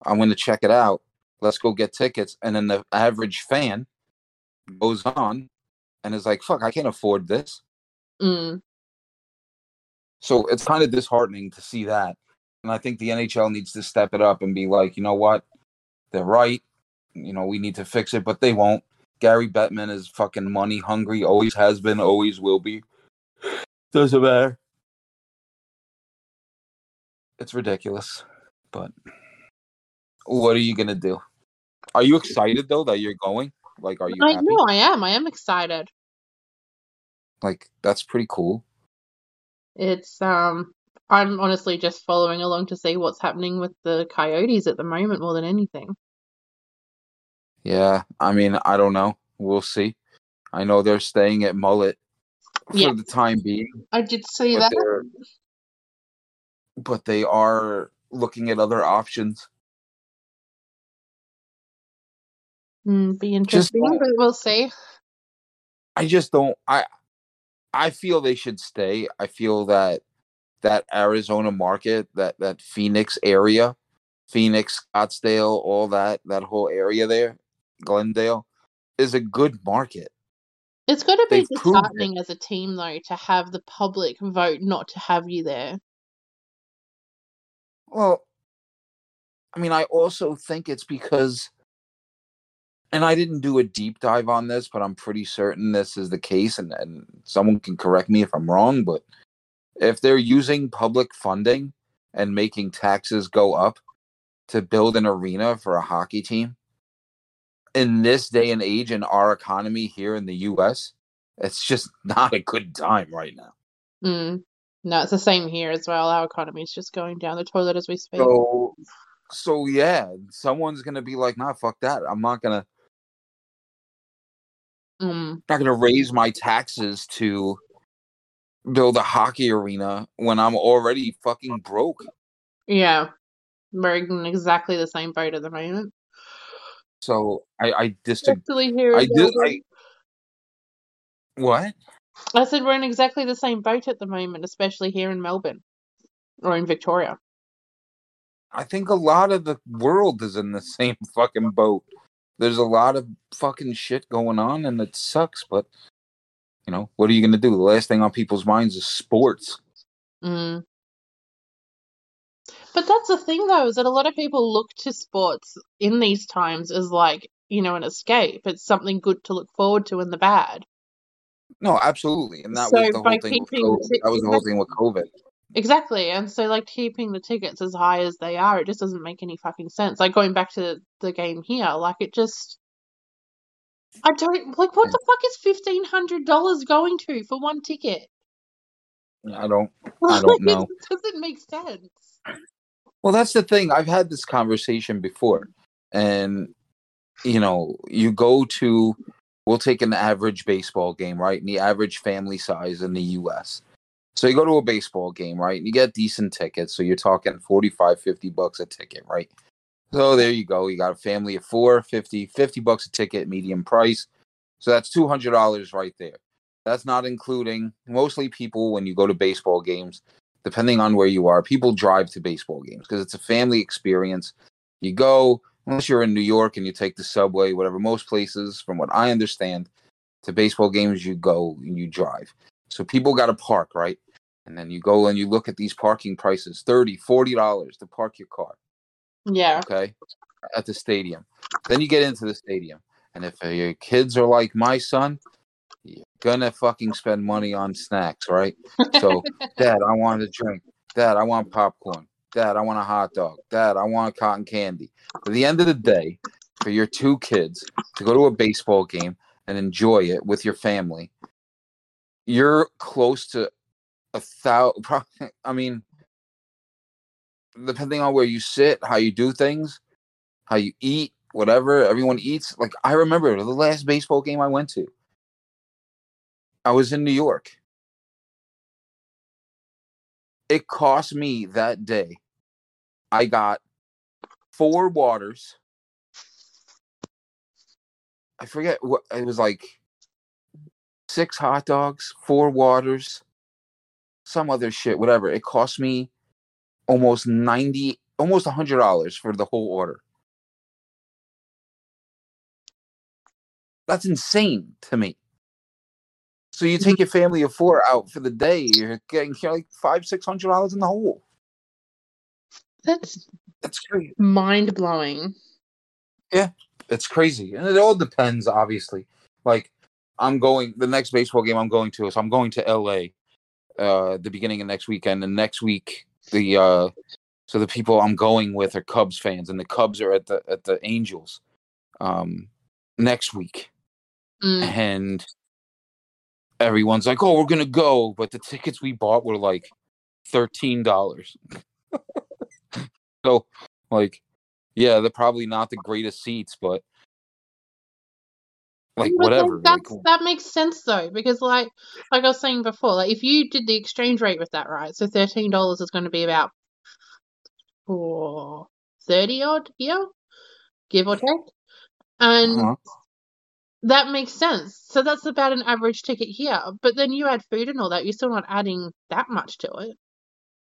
Speaker 2: I'm going to check it out. Let's go get tickets. And then the average fan goes on and is like, fuck, I can't afford this.
Speaker 3: mm,
Speaker 2: So it's kind of disheartening to see that. And I think the NHL needs to step it up and be like, you know what? They're right. You know, we need to fix it, but they won't. Gary Bettman is fucking money hungry, always has been, always will be. Doesn't matter. It's ridiculous. But what are you gonna do? Are you excited though that you're going? Like, are you
Speaker 3: I
Speaker 2: happy?
Speaker 3: know I am. I am excited.
Speaker 2: Like, that's pretty cool.
Speaker 3: It's um I'm honestly just following along to see what's happening with the coyotes at the moment more than anything.
Speaker 2: Yeah, I mean, I don't know. We'll see. I know they're staying at Mullett for
Speaker 3: Yeah.
Speaker 2: the time being,
Speaker 3: I did see
Speaker 2: but
Speaker 3: that.
Speaker 2: but they are looking at other options.
Speaker 3: Mm, be interesting,
Speaker 2: don't-
Speaker 3: but we'll see.
Speaker 2: I just don't. I I feel they should stay. I feel that that Arizona market, that that Phoenix area, Phoenix, Scottsdale, all that that whole area there, Glendale, is a good market.
Speaker 3: It's got to be
Speaker 2: They've
Speaker 3: disheartening as a team though to have the public vote not to have you there.
Speaker 2: Well, I mean, I also think it's because, and I didn't do a deep dive on this, but I'm pretty certain this is the case, and, and someone can correct me if I'm wrong. But if they're using public funding and making taxes go up to build an arena for a hockey team, in this day and age in our economy here in the US, it's just not a good time right now.
Speaker 3: Mm. No, it's the same here as well. Our economy is just going down the toilet as we speak.
Speaker 2: So, so yeah, someone's gonna be like, "Nah, fuck that. I'm not gonna."
Speaker 3: Mm.
Speaker 2: not going to raise my taxes to build a hockey arena when I'm already fucking broke.
Speaker 3: Yeah, we're in exactly the same boat at the moment.
Speaker 2: So I, I disagree. I did. I what?
Speaker 3: I said we're in exactly the same boat at the moment, especially here in Melbourne or in Victoria.
Speaker 2: I think a lot of the world is in the same fucking boat. There's a lot of fucking shit going on, and it sucks. But you know, what are you gonna do? The last thing on people's minds is sports.
Speaker 3: Mm. But that's the thing, though, is that a lot of people look to sports in these times as like, you know, an escape. It's something good to look forward to in the bad.
Speaker 2: No, absolutely, and that
Speaker 3: So
Speaker 2: was the whole thing. With COVID. That was the whole thing with COVID.
Speaker 3: Exactly. And so, like, keeping the tickets as high as they are, it just doesn't make any fucking sense. Like, going back to the game here, like, it just. I don't. Like, what the fuck is $1,500 going to for one ticket?
Speaker 2: I don't. I don't know.
Speaker 3: it doesn't make sense.
Speaker 2: Well, that's the thing. I've had this conversation before, and you know, you go to, we'll take an average baseball game, right? And the average family size in the U.S. So you go to a baseball game, right? And you get decent tickets. So you're talking 45, 50 bucks a ticket, right? So there you go. You got a family of four, 50, 50 bucks a ticket, medium price. So that's two hundred dollars right there. That's not including mostly people when you go to baseball games, depending on where you are, people drive to baseball games because it's a family experience. You go, unless you're in New York and you take the subway, whatever, most places, from what I understand, to baseball games, you go and you drive. So people got to park, right? And then you go and you look at these parking prices 30 $40 to park your car,
Speaker 3: Yeah.
Speaker 2: okay, at the stadium. Then you get into the stadium. And if your kids are like my son, you're gonna fucking spend money on snacks, right? So, Dad, I want a drink. Dad, I want popcorn. Dad, I want a hot dog. Dad, I want cotton candy. At the end of the day, for your two kids to go to a baseball game and enjoy it with your family, you're close to a thousand. I mean, depending on where you sit, how you do things, how you eat, whatever everyone eats. Like I remember the last baseball game I went to. I was in New York. It cost me that day. I got four waters. I forget what it was like six hot dogs, four waters, some other shit, whatever. It cost me almost 90 almost a hundred dollars for the whole order. That's insane to me. So you take mm-hmm. your family of four out for the day, you're getting like five, six hundred dollars in the hole.
Speaker 3: That's
Speaker 2: That's crazy.
Speaker 3: mind blowing.
Speaker 2: Yeah, it's crazy, and it all depends, obviously. Like I'm going the next baseball game I'm going to is I'm going to L.A. Uh, the beginning of next weekend, and next week the uh, so the people I'm going with are Cubs fans, and the Cubs are at the at the Angels um, next week,
Speaker 3: Mm.
Speaker 2: and everyone's like, "Oh, we're gonna go," but the tickets we bought were like thirteen dollars. so, like, yeah, they're probably not the greatest seats, but like
Speaker 3: But
Speaker 2: whatever. Like,
Speaker 3: that makes sense though, because like like I was saying before, like if you did the exchange rate with that, right? So thirteen dollars is going to be about for thirty odd here, give or take, and
Speaker 2: uh-huh.
Speaker 3: that makes sense. So that's about an average ticket here. But then you add food and all that, you're still not adding that much to it.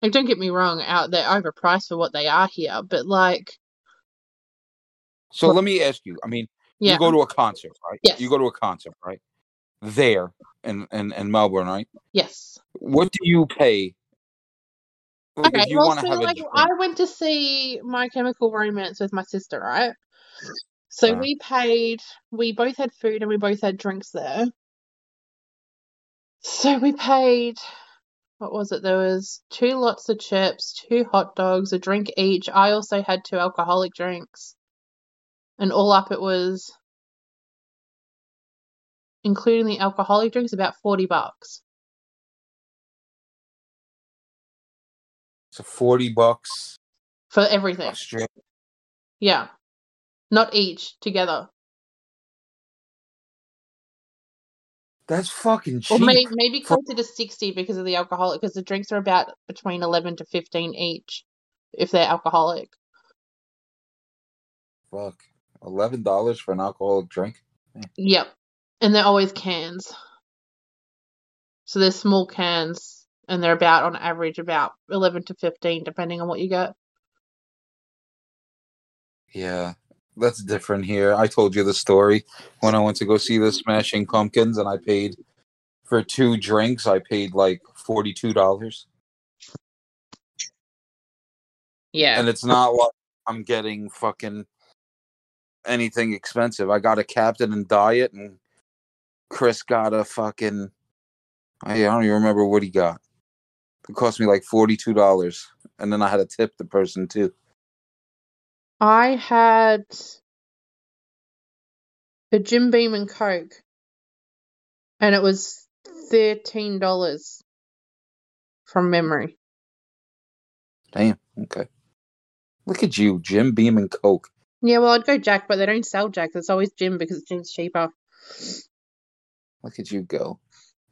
Speaker 3: Like, don't get me wrong, out they're overpriced for what they are here, but like,
Speaker 2: So let me ask you. I mean,
Speaker 3: yeah,
Speaker 2: you go to a concert, right?
Speaker 3: Yes.
Speaker 2: You go to a concert, right? There in in, in Melbourne, right?
Speaker 3: yes.
Speaker 2: What do you pay? Like,
Speaker 3: Okay, well, so like I went to see My Chemical Romance with my sister, right? So
Speaker 2: Uh-huh.
Speaker 3: we paid, we both had food and we both had drinks there. So we paid, what was it? There was two lots of chips, two hot dogs, a drink each. I also had two alcoholic drinks. And all up it was, including the alcoholic drinks, about 40 bucks.
Speaker 2: so forty bucks
Speaker 3: For everything. Yeah. Not each, together.
Speaker 2: That's fucking
Speaker 3: Or
Speaker 2: cheap.
Speaker 3: may, maybe
Speaker 2: for-
Speaker 3: closer to 60 because of the alcoholic, because the drinks are about between 11 to 15 each if they're alcoholic.
Speaker 2: Fuck, eleven dollars for an alcoholic drink.
Speaker 3: Yep. And they're always cans. So they're small cans and they're about on average about 11 to 15 depending on what you get.
Speaker 2: Yeah, that's different here. I told you the story when I went to go see the Smashing Pumpkins, and I paid for two drinks. I paid like forty-two dollars,
Speaker 3: Yeah.
Speaker 2: and it's not like I'm getting fucking anything expensive. I got a Captain and Diet, and Chris got a fucking. I don't even remember what he got. It cost me like forty-two dollars, and then I had to tip the person too.
Speaker 3: I had a Jim Beam and Coke and it was $13 from memory.
Speaker 2: Damn. Okay. Look at you, Jim Beam and Coke.
Speaker 3: Yeah, well, I'd go Jack, but they don't sell Jack. It's always Jim because Jim's cheaper.
Speaker 2: Look at you go.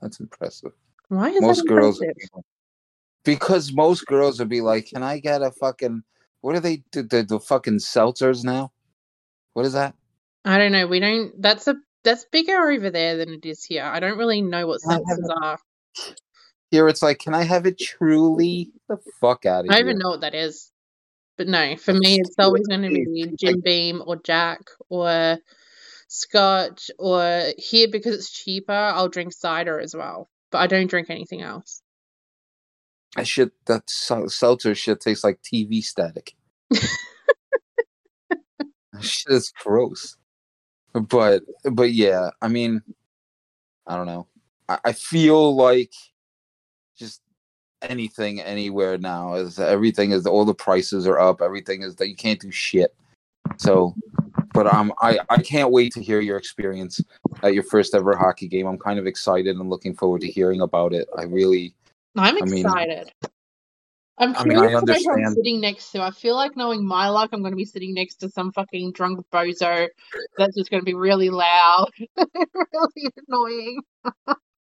Speaker 2: That's impressive.
Speaker 3: Why is
Speaker 2: most
Speaker 3: that
Speaker 2: girls
Speaker 3: impressive?
Speaker 2: because most girls would be like, "Can I get a fucking what are they? The, the, the fucking seltzers now? What is that?
Speaker 3: I don't know. We don't. That's a that's bigger over there than it is here. I don't really know what seltzers are.
Speaker 2: Here it's like, can I have it truly? The fuck out of
Speaker 3: I
Speaker 2: here.
Speaker 3: don't even know what that is. But no, for me, it's always going to be Jim Beam or Jack or Scotch or here because it's cheaper. I'll drink cider as well, but I don't drink anything else.
Speaker 2: That shit, that seltzer shit tastes like TV static. Shit is gross. But but yeah, I mean, I don't know. I, I feel like just anything anywhere now is everything is all the prices are up. Everything is that you can't do shit. So, but um, I I can't wait to hear your experience at your first ever hockey game. I'm kind of excited and looking forward to hearing about it. I really
Speaker 3: I'm
Speaker 2: I mean-
Speaker 3: excited. I'm
Speaker 2: I mean, I
Speaker 3: curious who I'm sitting next to. I feel like knowing my luck, I'm going to be sitting next to some fucking drunk bozo that's just going to be really loud, really annoying.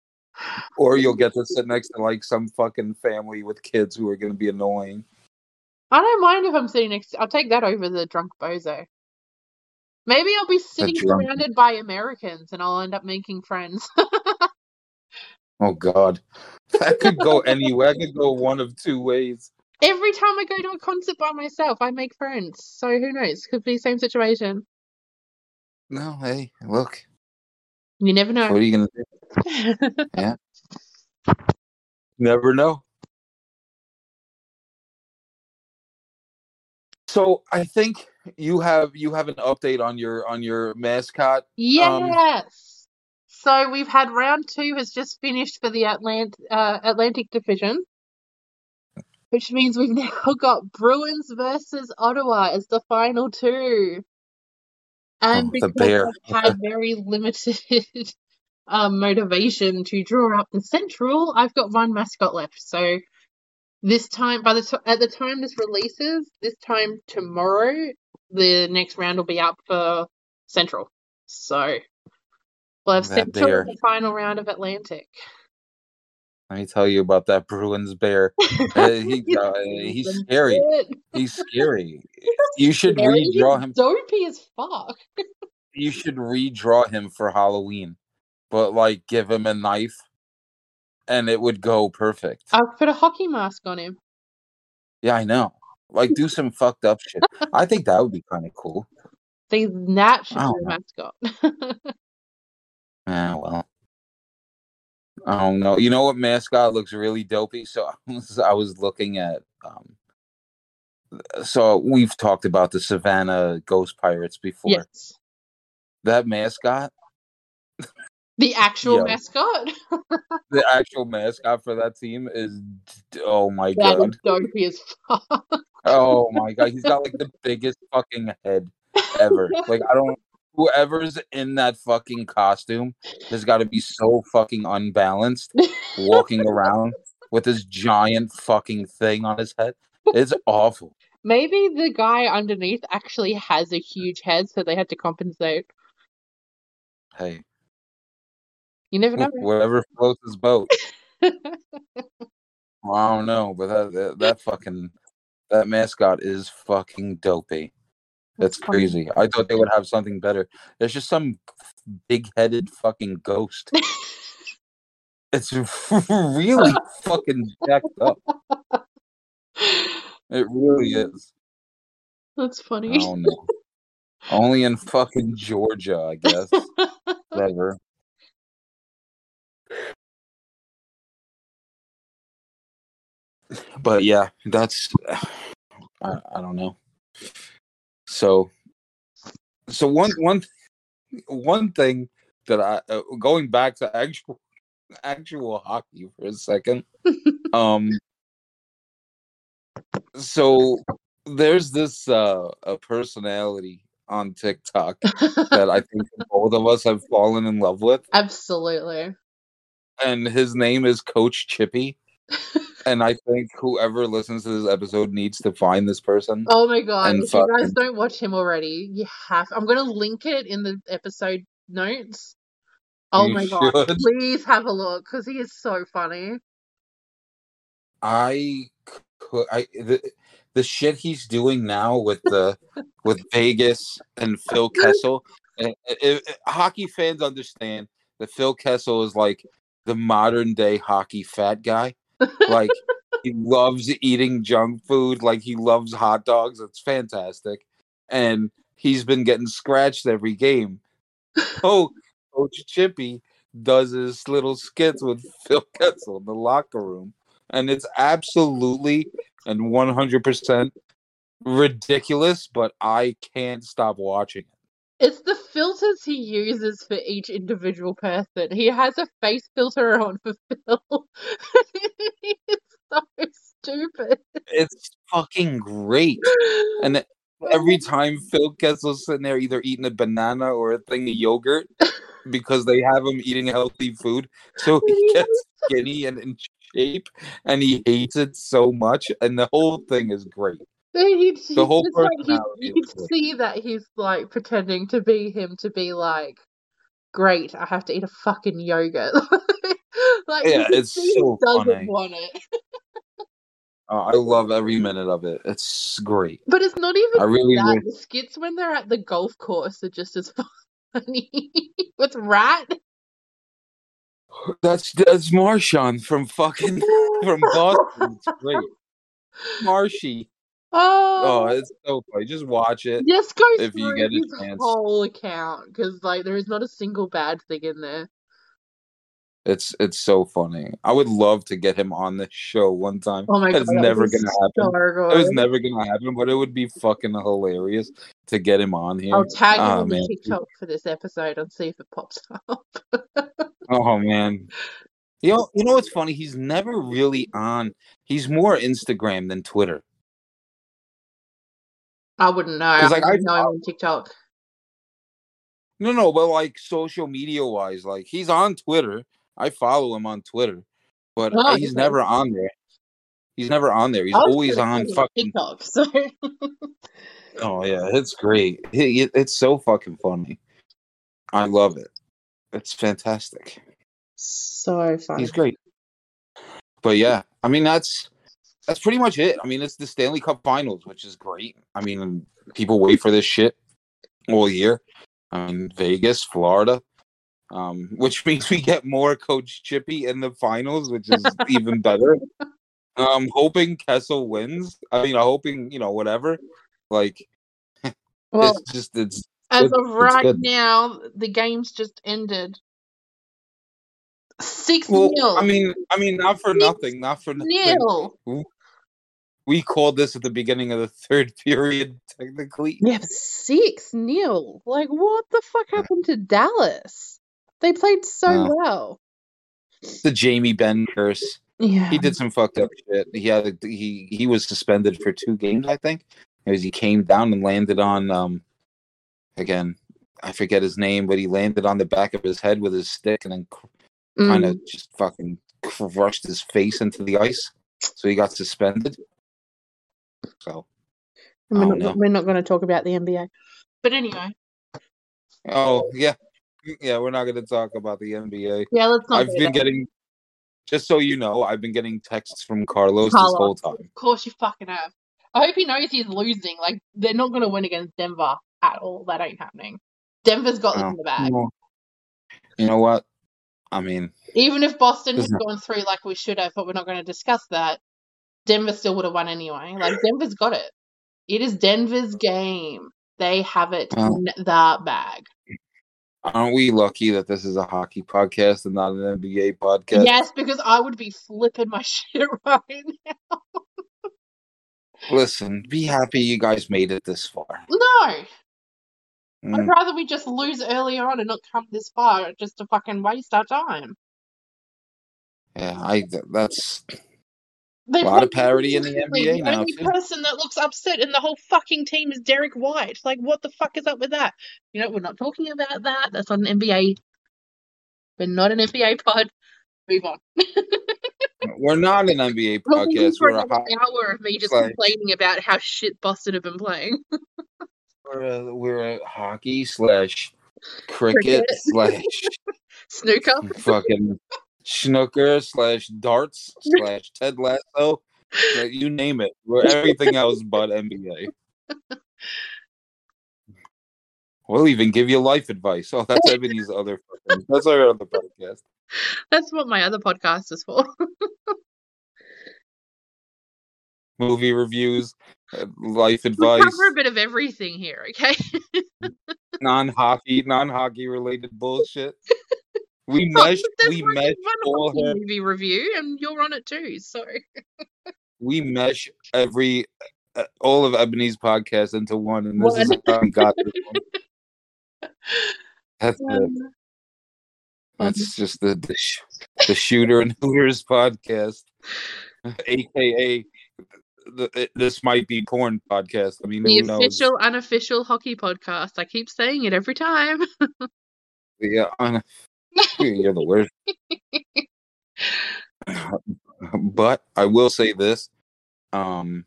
Speaker 2: or you'll get to sit next to like some fucking family with kids who are going to be annoying.
Speaker 3: I don't mind if I'm sitting next. I'll take that over the drunk bozo. Maybe I'll be sitting surrounded by Americans and I'll end up making friends.
Speaker 2: Oh God, that could go anywhere. That could go one of two ways.
Speaker 3: Every time I go to a concert by myself, I make friends. So who knows? Could be same situation.
Speaker 2: No, hey, look,
Speaker 3: You never know.
Speaker 2: what are you going to do? Never know. So I think you have you have an update on your on your mascot.
Speaker 3: yes. So we've had round two has just finished for the Atlant uh, Atlantic Division, which means we've now got Bruins versus Ottawa as the final two. And
Speaker 2: Oh, the
Speaker 3: because
Speaker 2: bear.
Speaker 3: I've had very limited um, motivation to draw up the central, I've got one mascot left. So this time, by the t- at the time this releases, this time tomorrow, the next round will be up for central. So we'll have
Speaker 2: That
Speaker 3: central
Speaker 2: bear.
Speaker 3: the final round of Atlantic.
Speaker 2: Let me tell you about that Bruins bear. Uh, he, uh, he's scary. He's scary. You should
Speaker 3: Scary.
Speaker 2: redraw him.
Speaker 3: Dopey as fuck.
Speaker 2: You should redraw him for Halloween, but like give him a knife, and it would go perfect.
Speaker 3: I'll put a hockey mask on him.
Speaker 2: Yeah, I know. Like do some fucked up shit. I think that would be kind of cool.
Speaker 3: think that should
Speaker 2: I
Speaker 3: be the mascot.
Speaker 2: Yeah, well. I don't know. You know what mascot looks really dopey? So I was, I was looking at um so we've talked about the Savannah Ghost Pirates before.
Speaker 3: yes.
Speaker 2: That mascot,
Speaker 3: The actual mascot.
Speaker 2: the actual mascot for that team is oh my
Speaker 3: That
Speaker 2: god.
Speaker 3: dopey as fuck.
Speaker 2: Oh my god, he's got like the biggest fucking head ever. Like I don't whoever's in that fucking costume has got to be so fucking unbalanced walking around with this giant fucking thing on his head. It's awful.
Speaker 3: Maybe the guy underneath actually has a huge head, so they had to compensate.
Speaker 2: Hey,
Speaker 3: You never know.
Speaker 2: whatever floats his boat. Well, I don't know, but that, that that fucking that mascot is fucking dopey. That's crazy. I thought they would have something better. There's just some big-headed fucking ghost. It's really fucking jacked up. It really is.
Speaker 3: That's
Speaker 2: I
Speaker 3: funny.
Speaker 2: don't know. Only in fucking Georgia, I guess. Whatever. But yeah, that's I, I don't know. So so one one one thing that I uh, going back to actual actual hockey for a second. um so there's this uh a personality on TikTok that I think both of us have fallen in love with
Speaker 3: Absolutely.
Speaker 2: and his name is Coach Chippy. and I think whoever listens to this episode needs to find this person.
Speaker 3: Oh my god! If you guys don't watch him already, you have. I'm gonna link it in the episode notes. Oh
Speaker 2: You
Speaker 3: my god! Please have a look because he is so funny.
Speaker 2: I could I the, the shit he's doing now with the with Vegas and Phil Kessel. eh, eh, eh, hockey fans understand that Phil Kessel is like the modern day hockey fat guy. Like he loves eating junk food, like he loves hot dogs. It's fantastic. And he's been getting scratched every game. Oh, Coach Chippy does his little skits with Phil Kessel in the locker room. And it's absolutely and 100% ridiculous, but I can't stop watching it.
Speaker 3: It's the filters he uses for each individual person. He has a face filter on for Phil. it's so stupid.
Speaker 2: It's fucking great. And every time Phil gets Kessel's sitting there either eating a banana or a thing of yogurt because they have him eating healthy food. So he gets skinny and in shape and he hates it so much. And the whole thing is great.
Speaker 3: He,
Speaker 2: The whole
Speaker 3: like he,
Speaker 2: personality
Speaker 3: you
Speaker 2: is
Speaker 3: can see that he's like pretending to be him to be like, great, I have to eat a fucking yogurt. like,
Speaker 2: Yeah, it's
Speaker 3: he
Speaker 2: so
Speaker 3: doesn't
Speaker 2: funny.
Speaker 3: want it.
Speaker 2: Uh, I love every minute of it. It's great.
Speaker 3: But it's not even
Speaker 2: I really
Speaker 3: that.
Speaker 2: wish-
Speaker 3: The skits when they're at the golf course are just as funny. With Rat.
Speaker 2: That's that's Marchand from fucking from Boston. It's great. Marshy. Oh,
Speaker 3: Oh,
Speaker 2: it's so funny. Just watch it.
Speaker 3: just go
Speaker 2: if you get a
Speaker 3: his
Speaker 2: chance.
Speaker 3: whole account because like there is not a single bad thing in there.
Speaker 2: It's it's so funny. I would love to get him on the show one time.
Speaker 3: Oh my god, it's
Speaker 2: never gonna happen.
Speaker 3: so
Speaker 2: It was never gonna happen, but it would be fucking hilarious to get him on here.
Speaker 3: I'll tag him
Speaker 2: Oh,
Speaker 3: on the
Speaker 2: man.
Speaker 3: TikTok for this episode and see if it pops up.
Speaker 2: Oh man. You know, you know what's funny? He's never really on. He's more Instagram than Twitter.
Speaker 3: I wouldn't know. I
Speaker 2: like, I-
Speaker 3: know him on TikTok.
Speaker 2: No, no, but like social media wise, like he's on Twitter. I follow him on Twitter, but
Speaker 3: Oh, uh,
Speaker 2: he's
Speaker 3: okay.
Speaker 2: never on there. He's never on there. He's always on fucking.
Speaker 3: TikTok. So
Speaker 2: Oh yeah, it's great. It- it's so fucking funny. I love it. It's fantastic.
Speaker 3: so funny.
Speaker 2: He's great. But yeah, I mean that's that's pretty much it. I mean it's the Stanley Cup Finals, which is great. I mean people wait for this shit all year. I mean Vegas, Florida, um, which means we get more Coach Chippy in the finals, which is even better. I'm hoping Kessel wins. I mean, I'm hoping you know whatever. Like
Speaker 3: Well,
Speaker 2: it's just it's
Speaker 3: as of right now, the game's just ended. Six
Speaker 2: well.
Speaker 3: nil.
Speaker 2: I mean, I mean, not for
Speaker 3: Six
Speaker 2: nothing, not for nothing.
Speaker 3: nil.
Speaker 2: We called this at the beginning of the third period, technically.
Speaker 3: Yeah, six nil. Like, what the fuck happened to Dallas? They played so
Speaker 2: Uh,
Speaker 3: well.
Speaker 2: The Jamie Benn curse.
Speaker 3: Yeah.
Speaker 2: He did some fucked up shit. He had a, he he was suspended for two games, I think, as he came down and landed on um again. I forget his name, but he landed on the back of his head with his stick and then kind
Speaker 3: Mm.
Speaker 2: of just fucking crushed his face into the ice. So he got suspended. So
Speaker 3: We're not, we're not going to talk about the NBA. But anyway,
Speaker 2: oh yeah, yeah. We're not going to talk about the NBA.
Speaker 3: yeah, let's not.
Speaker 2: I've been
Speaker 3: there.
Speaker 2: getting, just so you know, I've been getting texts from Carlos, this whole time.
Speaker 3: Of course, you fucking have. I hope he knows he's losing. Like, they're not going to win against Denver at all. That ain't happening. Denver's got this
Speaker 2: Oh,
Speaker 3: in the bag.
Speaker 2: You know what? I mean,
Speaker 3: Even if Boston had gone through like we should have, but we're not going to discuss that, Denver still would have won anyway. Like, Denver's got it. It is Denver's game. They have it
Speaker 2: Oh.
Speaker 3: in the bag.
Speaker 2: aren't we lucky that this is a hockey podcast and not an NBA podcast?
Speaker 3: Yes, because I would be flipping my shit right now.
Speaker 2: Listen, be happy you guys made it this far.
Speaker 3: No, I'd
Speaker 2: Mm,
Speaker 3: rather we just lose early on and not come this far just to fucking waste our time.
Speaker 2: yeah, I that's
Speaker 3: They
Speaker 2: A lot of parity in the. NBA
Speaker 3: The
Speaker 2: now,
Speaker 3: only
Speaker 2: too.
Speaker 3: person that looks upset in the whole fucking team is Derrick White. Like, what the fuck is up with that? You know, we're not talking about that. That's not an NBA. We're not an NBA pod. Move on.
Speaker 2: we're not an NBA podcast. We're a,
Speaker 3: another
Speaker 2: ho-
Speaker 3: hour of me just
Speaker 2: like-
Speaker 3: complaining about how shit Boston have been playing.
Speaker 2: we're a, we're a hockey slash cricket
Speaker 3: Cricket.
Speaker 2: slash
Speaker 3: Snooker.
Speaker 2: fucking snooker slash darts slash Ted Lasso You name it. We're everything else but NBA. We'll even give you life advice. Oh, that's Ebony's other. fucking- That's our other podcast.
Speaker 3: That's what my other podcast is for.
Speaker 2: Movie reviews, uh, life
Speaker 3: We
Speaker 2: advice,
Speaker 3: cover a bit of everything here, okay?
Speaker 2: non-hockey, non-hockey related bullshit. We mesh. We mesh all her.
Speaker 3: movie review, and you're on it too. So
Speaker 2: We mesh every uh, all of Ebony's podcast into one, and this is how we got this one. That's it.
Speaker 3: um,
Speaker 2: That's just the the, sh- the shooter and hooters podcast, aka the, this might be porn podcast. I mean,
Speaker 3: the official, unofficial hockey podcast. I keep saying it every time.
Speaker 2: Yeah, un- you're the worst. but I will say this: um,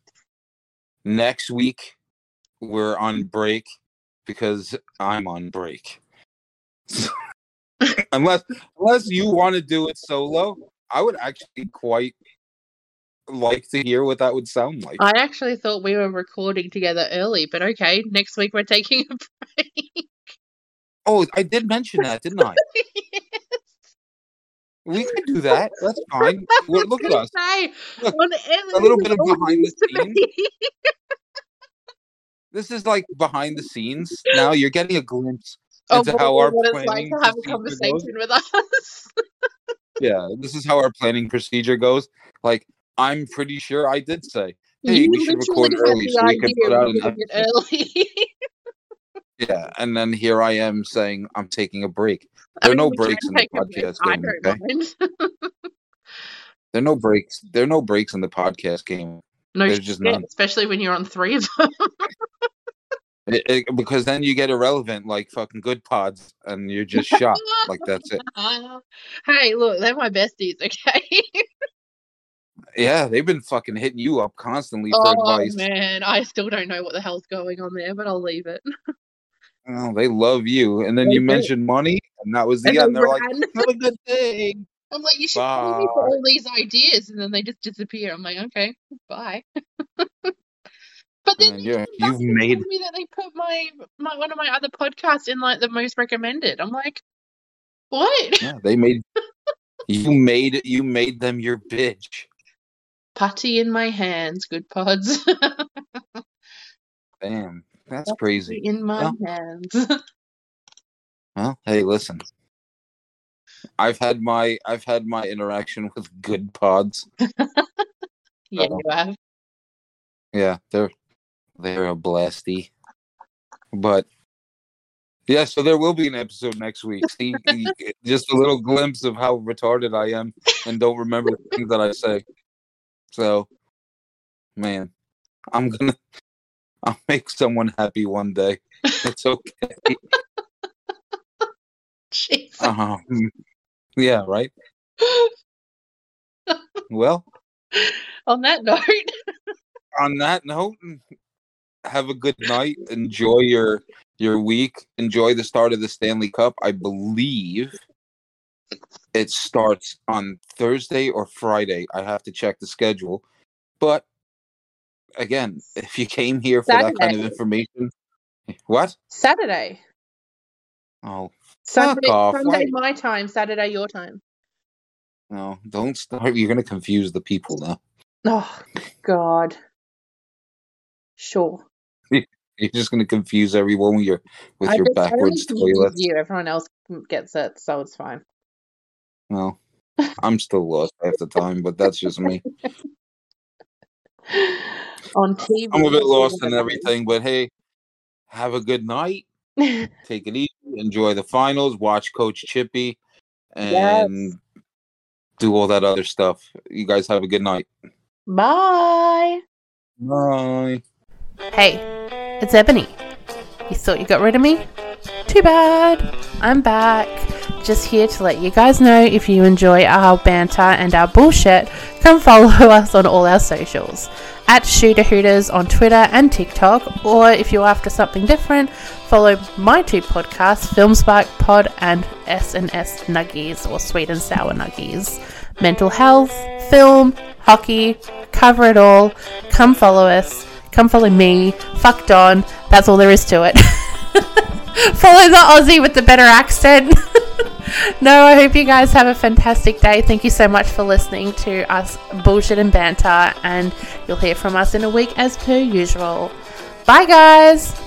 Speaker 2: next week we're on break because I'm on break. unless unless you want to do it solo, I would actually quite like to hear what that would sound like.
Speaker 3: I actually thought we were recording together early, but okay. Next week we're taking a break.
Speaker 2: oh, I did mention that, didn't I? We could do that. That's fine. Well, look at us.
Speaker 3: Say,
Speaker 2: Look, a little bit of behind the scenes. This is like behind the scenes. Now you're getting a glimpse
Speaker 3: Of
Speaker 2: into how our
Speaker 3: what it's like
Speaker 2: planning
Speaker 3: to have a
Speaker 2: procedure goes.
Speaker 3: conversation with us.
Speaker 2: Yeah, this is how our planning procedure goes. Like, I'm pretty sure I did say, Hey,
Speaker 3: you
Speaker 2: we should record early so we can put out an
Speaker 3: it early.
Speaker 2: yeah, and then here I am saying I'm taking a break. There are no breaks in the
Speaker 3: take a break.
Speaker 2: podcast game. Okay, there are no breaks. There are no breaks in the podcast game
Speaker 3: No
Speaker 2: There's just none.
Speaker 3: especially when you're on three of them.
Speaker 2: It- it- because then you get irrelevant like fucking Goodpods, and you're just shot. like that's it.
Speaker 3: hey, look, they're my besties, okay?
Speaker 2: Yeah, they've been fucking hitting you up constantly for
Speaker 3: oh
Speaker 2: advice.
Speaker 3: man, I still don't know what the hell's going on there, but I'll leave it.
Speaker 2: Oh, they love you, and then
Speaker 3: They
Speaker 2: you
Speaker 3: do.
Speaker 2: mentioned money, and that was the
Speaker 3: And
Speaker 2: end.
Speaker 3: they
Speaker 2: They're like,
Speaker 3: ran.
Speaker 2: "Have a good day."
Speaker 3: I'm like, you should call me for all these ideas, and then they just disappear. I'm like, okay, bye. but then
Speaker 2: And
Speaker 3: they
Speaker 2: you're,
Speaker 3: came back
Speaker 2: you've made
Speaker 3: me that they put my, my one of my other podcasts in like the most recommended. I'm like, what?
Speaker 2: yeah, they made you made you made them your bitch.
Speaker 3: Putty in my hands, Goodpods.
Speaker 2: Damn, that's crazy.
Speaker 3: in my
Speaker 2: Well.
Speaker 3: hands.
Speaker 2: Well, hey, listen. I've had my I've had my interaction with Goodpods.
Speaker 3: yeah,
Speaker 2: Uh-oh.
Speaker 3: you have.
Speaker 2: Yeah, they're they're a blasty. But yeah, so there will be an episode next week. See, just a little glimpse of how retarded I am and don't remember the things that I say. So, man, I'm gonna I'll make someone happy one day. It's okay.
Speaker 3: Jesus.
Speaker 2: Um, yeah, right. Well,
Speaker 3: On that note,
Speaker 2: on that note, have a good night. Enjoy your your week. Enjoy the start of the Stanley Cup. I believe it starts on Thursday or Friday. I have to check the schedule. But again, if you came here for that kind of information, what?
Speaker 3: Saturday.
Speaker 2: Oh
Speaker 3: Sunday,
Speaker 2: off,
Speaker 3: Sunday my time, Saturday your time.
Speaker 2: no! Don't start. You're going to confuse the people now.
Speaker 3: Oh God. Sure.
Speaker 2: You're just going to confuse everyone with your with
Speaker 3: I
Speaker 2: your backwards toilets.
Speaker 3: You, everyone else gets it, so it's fine.
Speaker 2: Well, I'm still lost half the time, but that's just me.
Speaker 3: On TV.
Speaker 2: I'm a bit lost in everything, but hey, have a good night. Take it easy. Enjoy the finals. Watch Coach Chippy,
Speaker 3: Yes.
Speaker 2: and do all that other stuff. You guys have a good night.
Speaker 3: Bye.
Speaker 2: Bye.
Speaker 3: Hey, it's Ebony. You thought you got rid of me? Too bad. I'm back. Just here to let you guys know if you enjoy our banter and our bullshit, come follow us on all our socials. At Shooter Hooters on Twitter and TikTok, or if you're after something different, follow my two podcasts, Filmspark Pod and S&S Nuggies or Sweet and Sour Nuggies. Mental health, film, hockey, cover it all. Come follow us. Come follow me. Fuck Don. That's all there is to it. follow the Aussie with the better accent. no, I hope you guys have a fantastic day. Thank you so much for listening to us bullshit and banter, and you'll hear from us in a week as per usual. Bye, guys.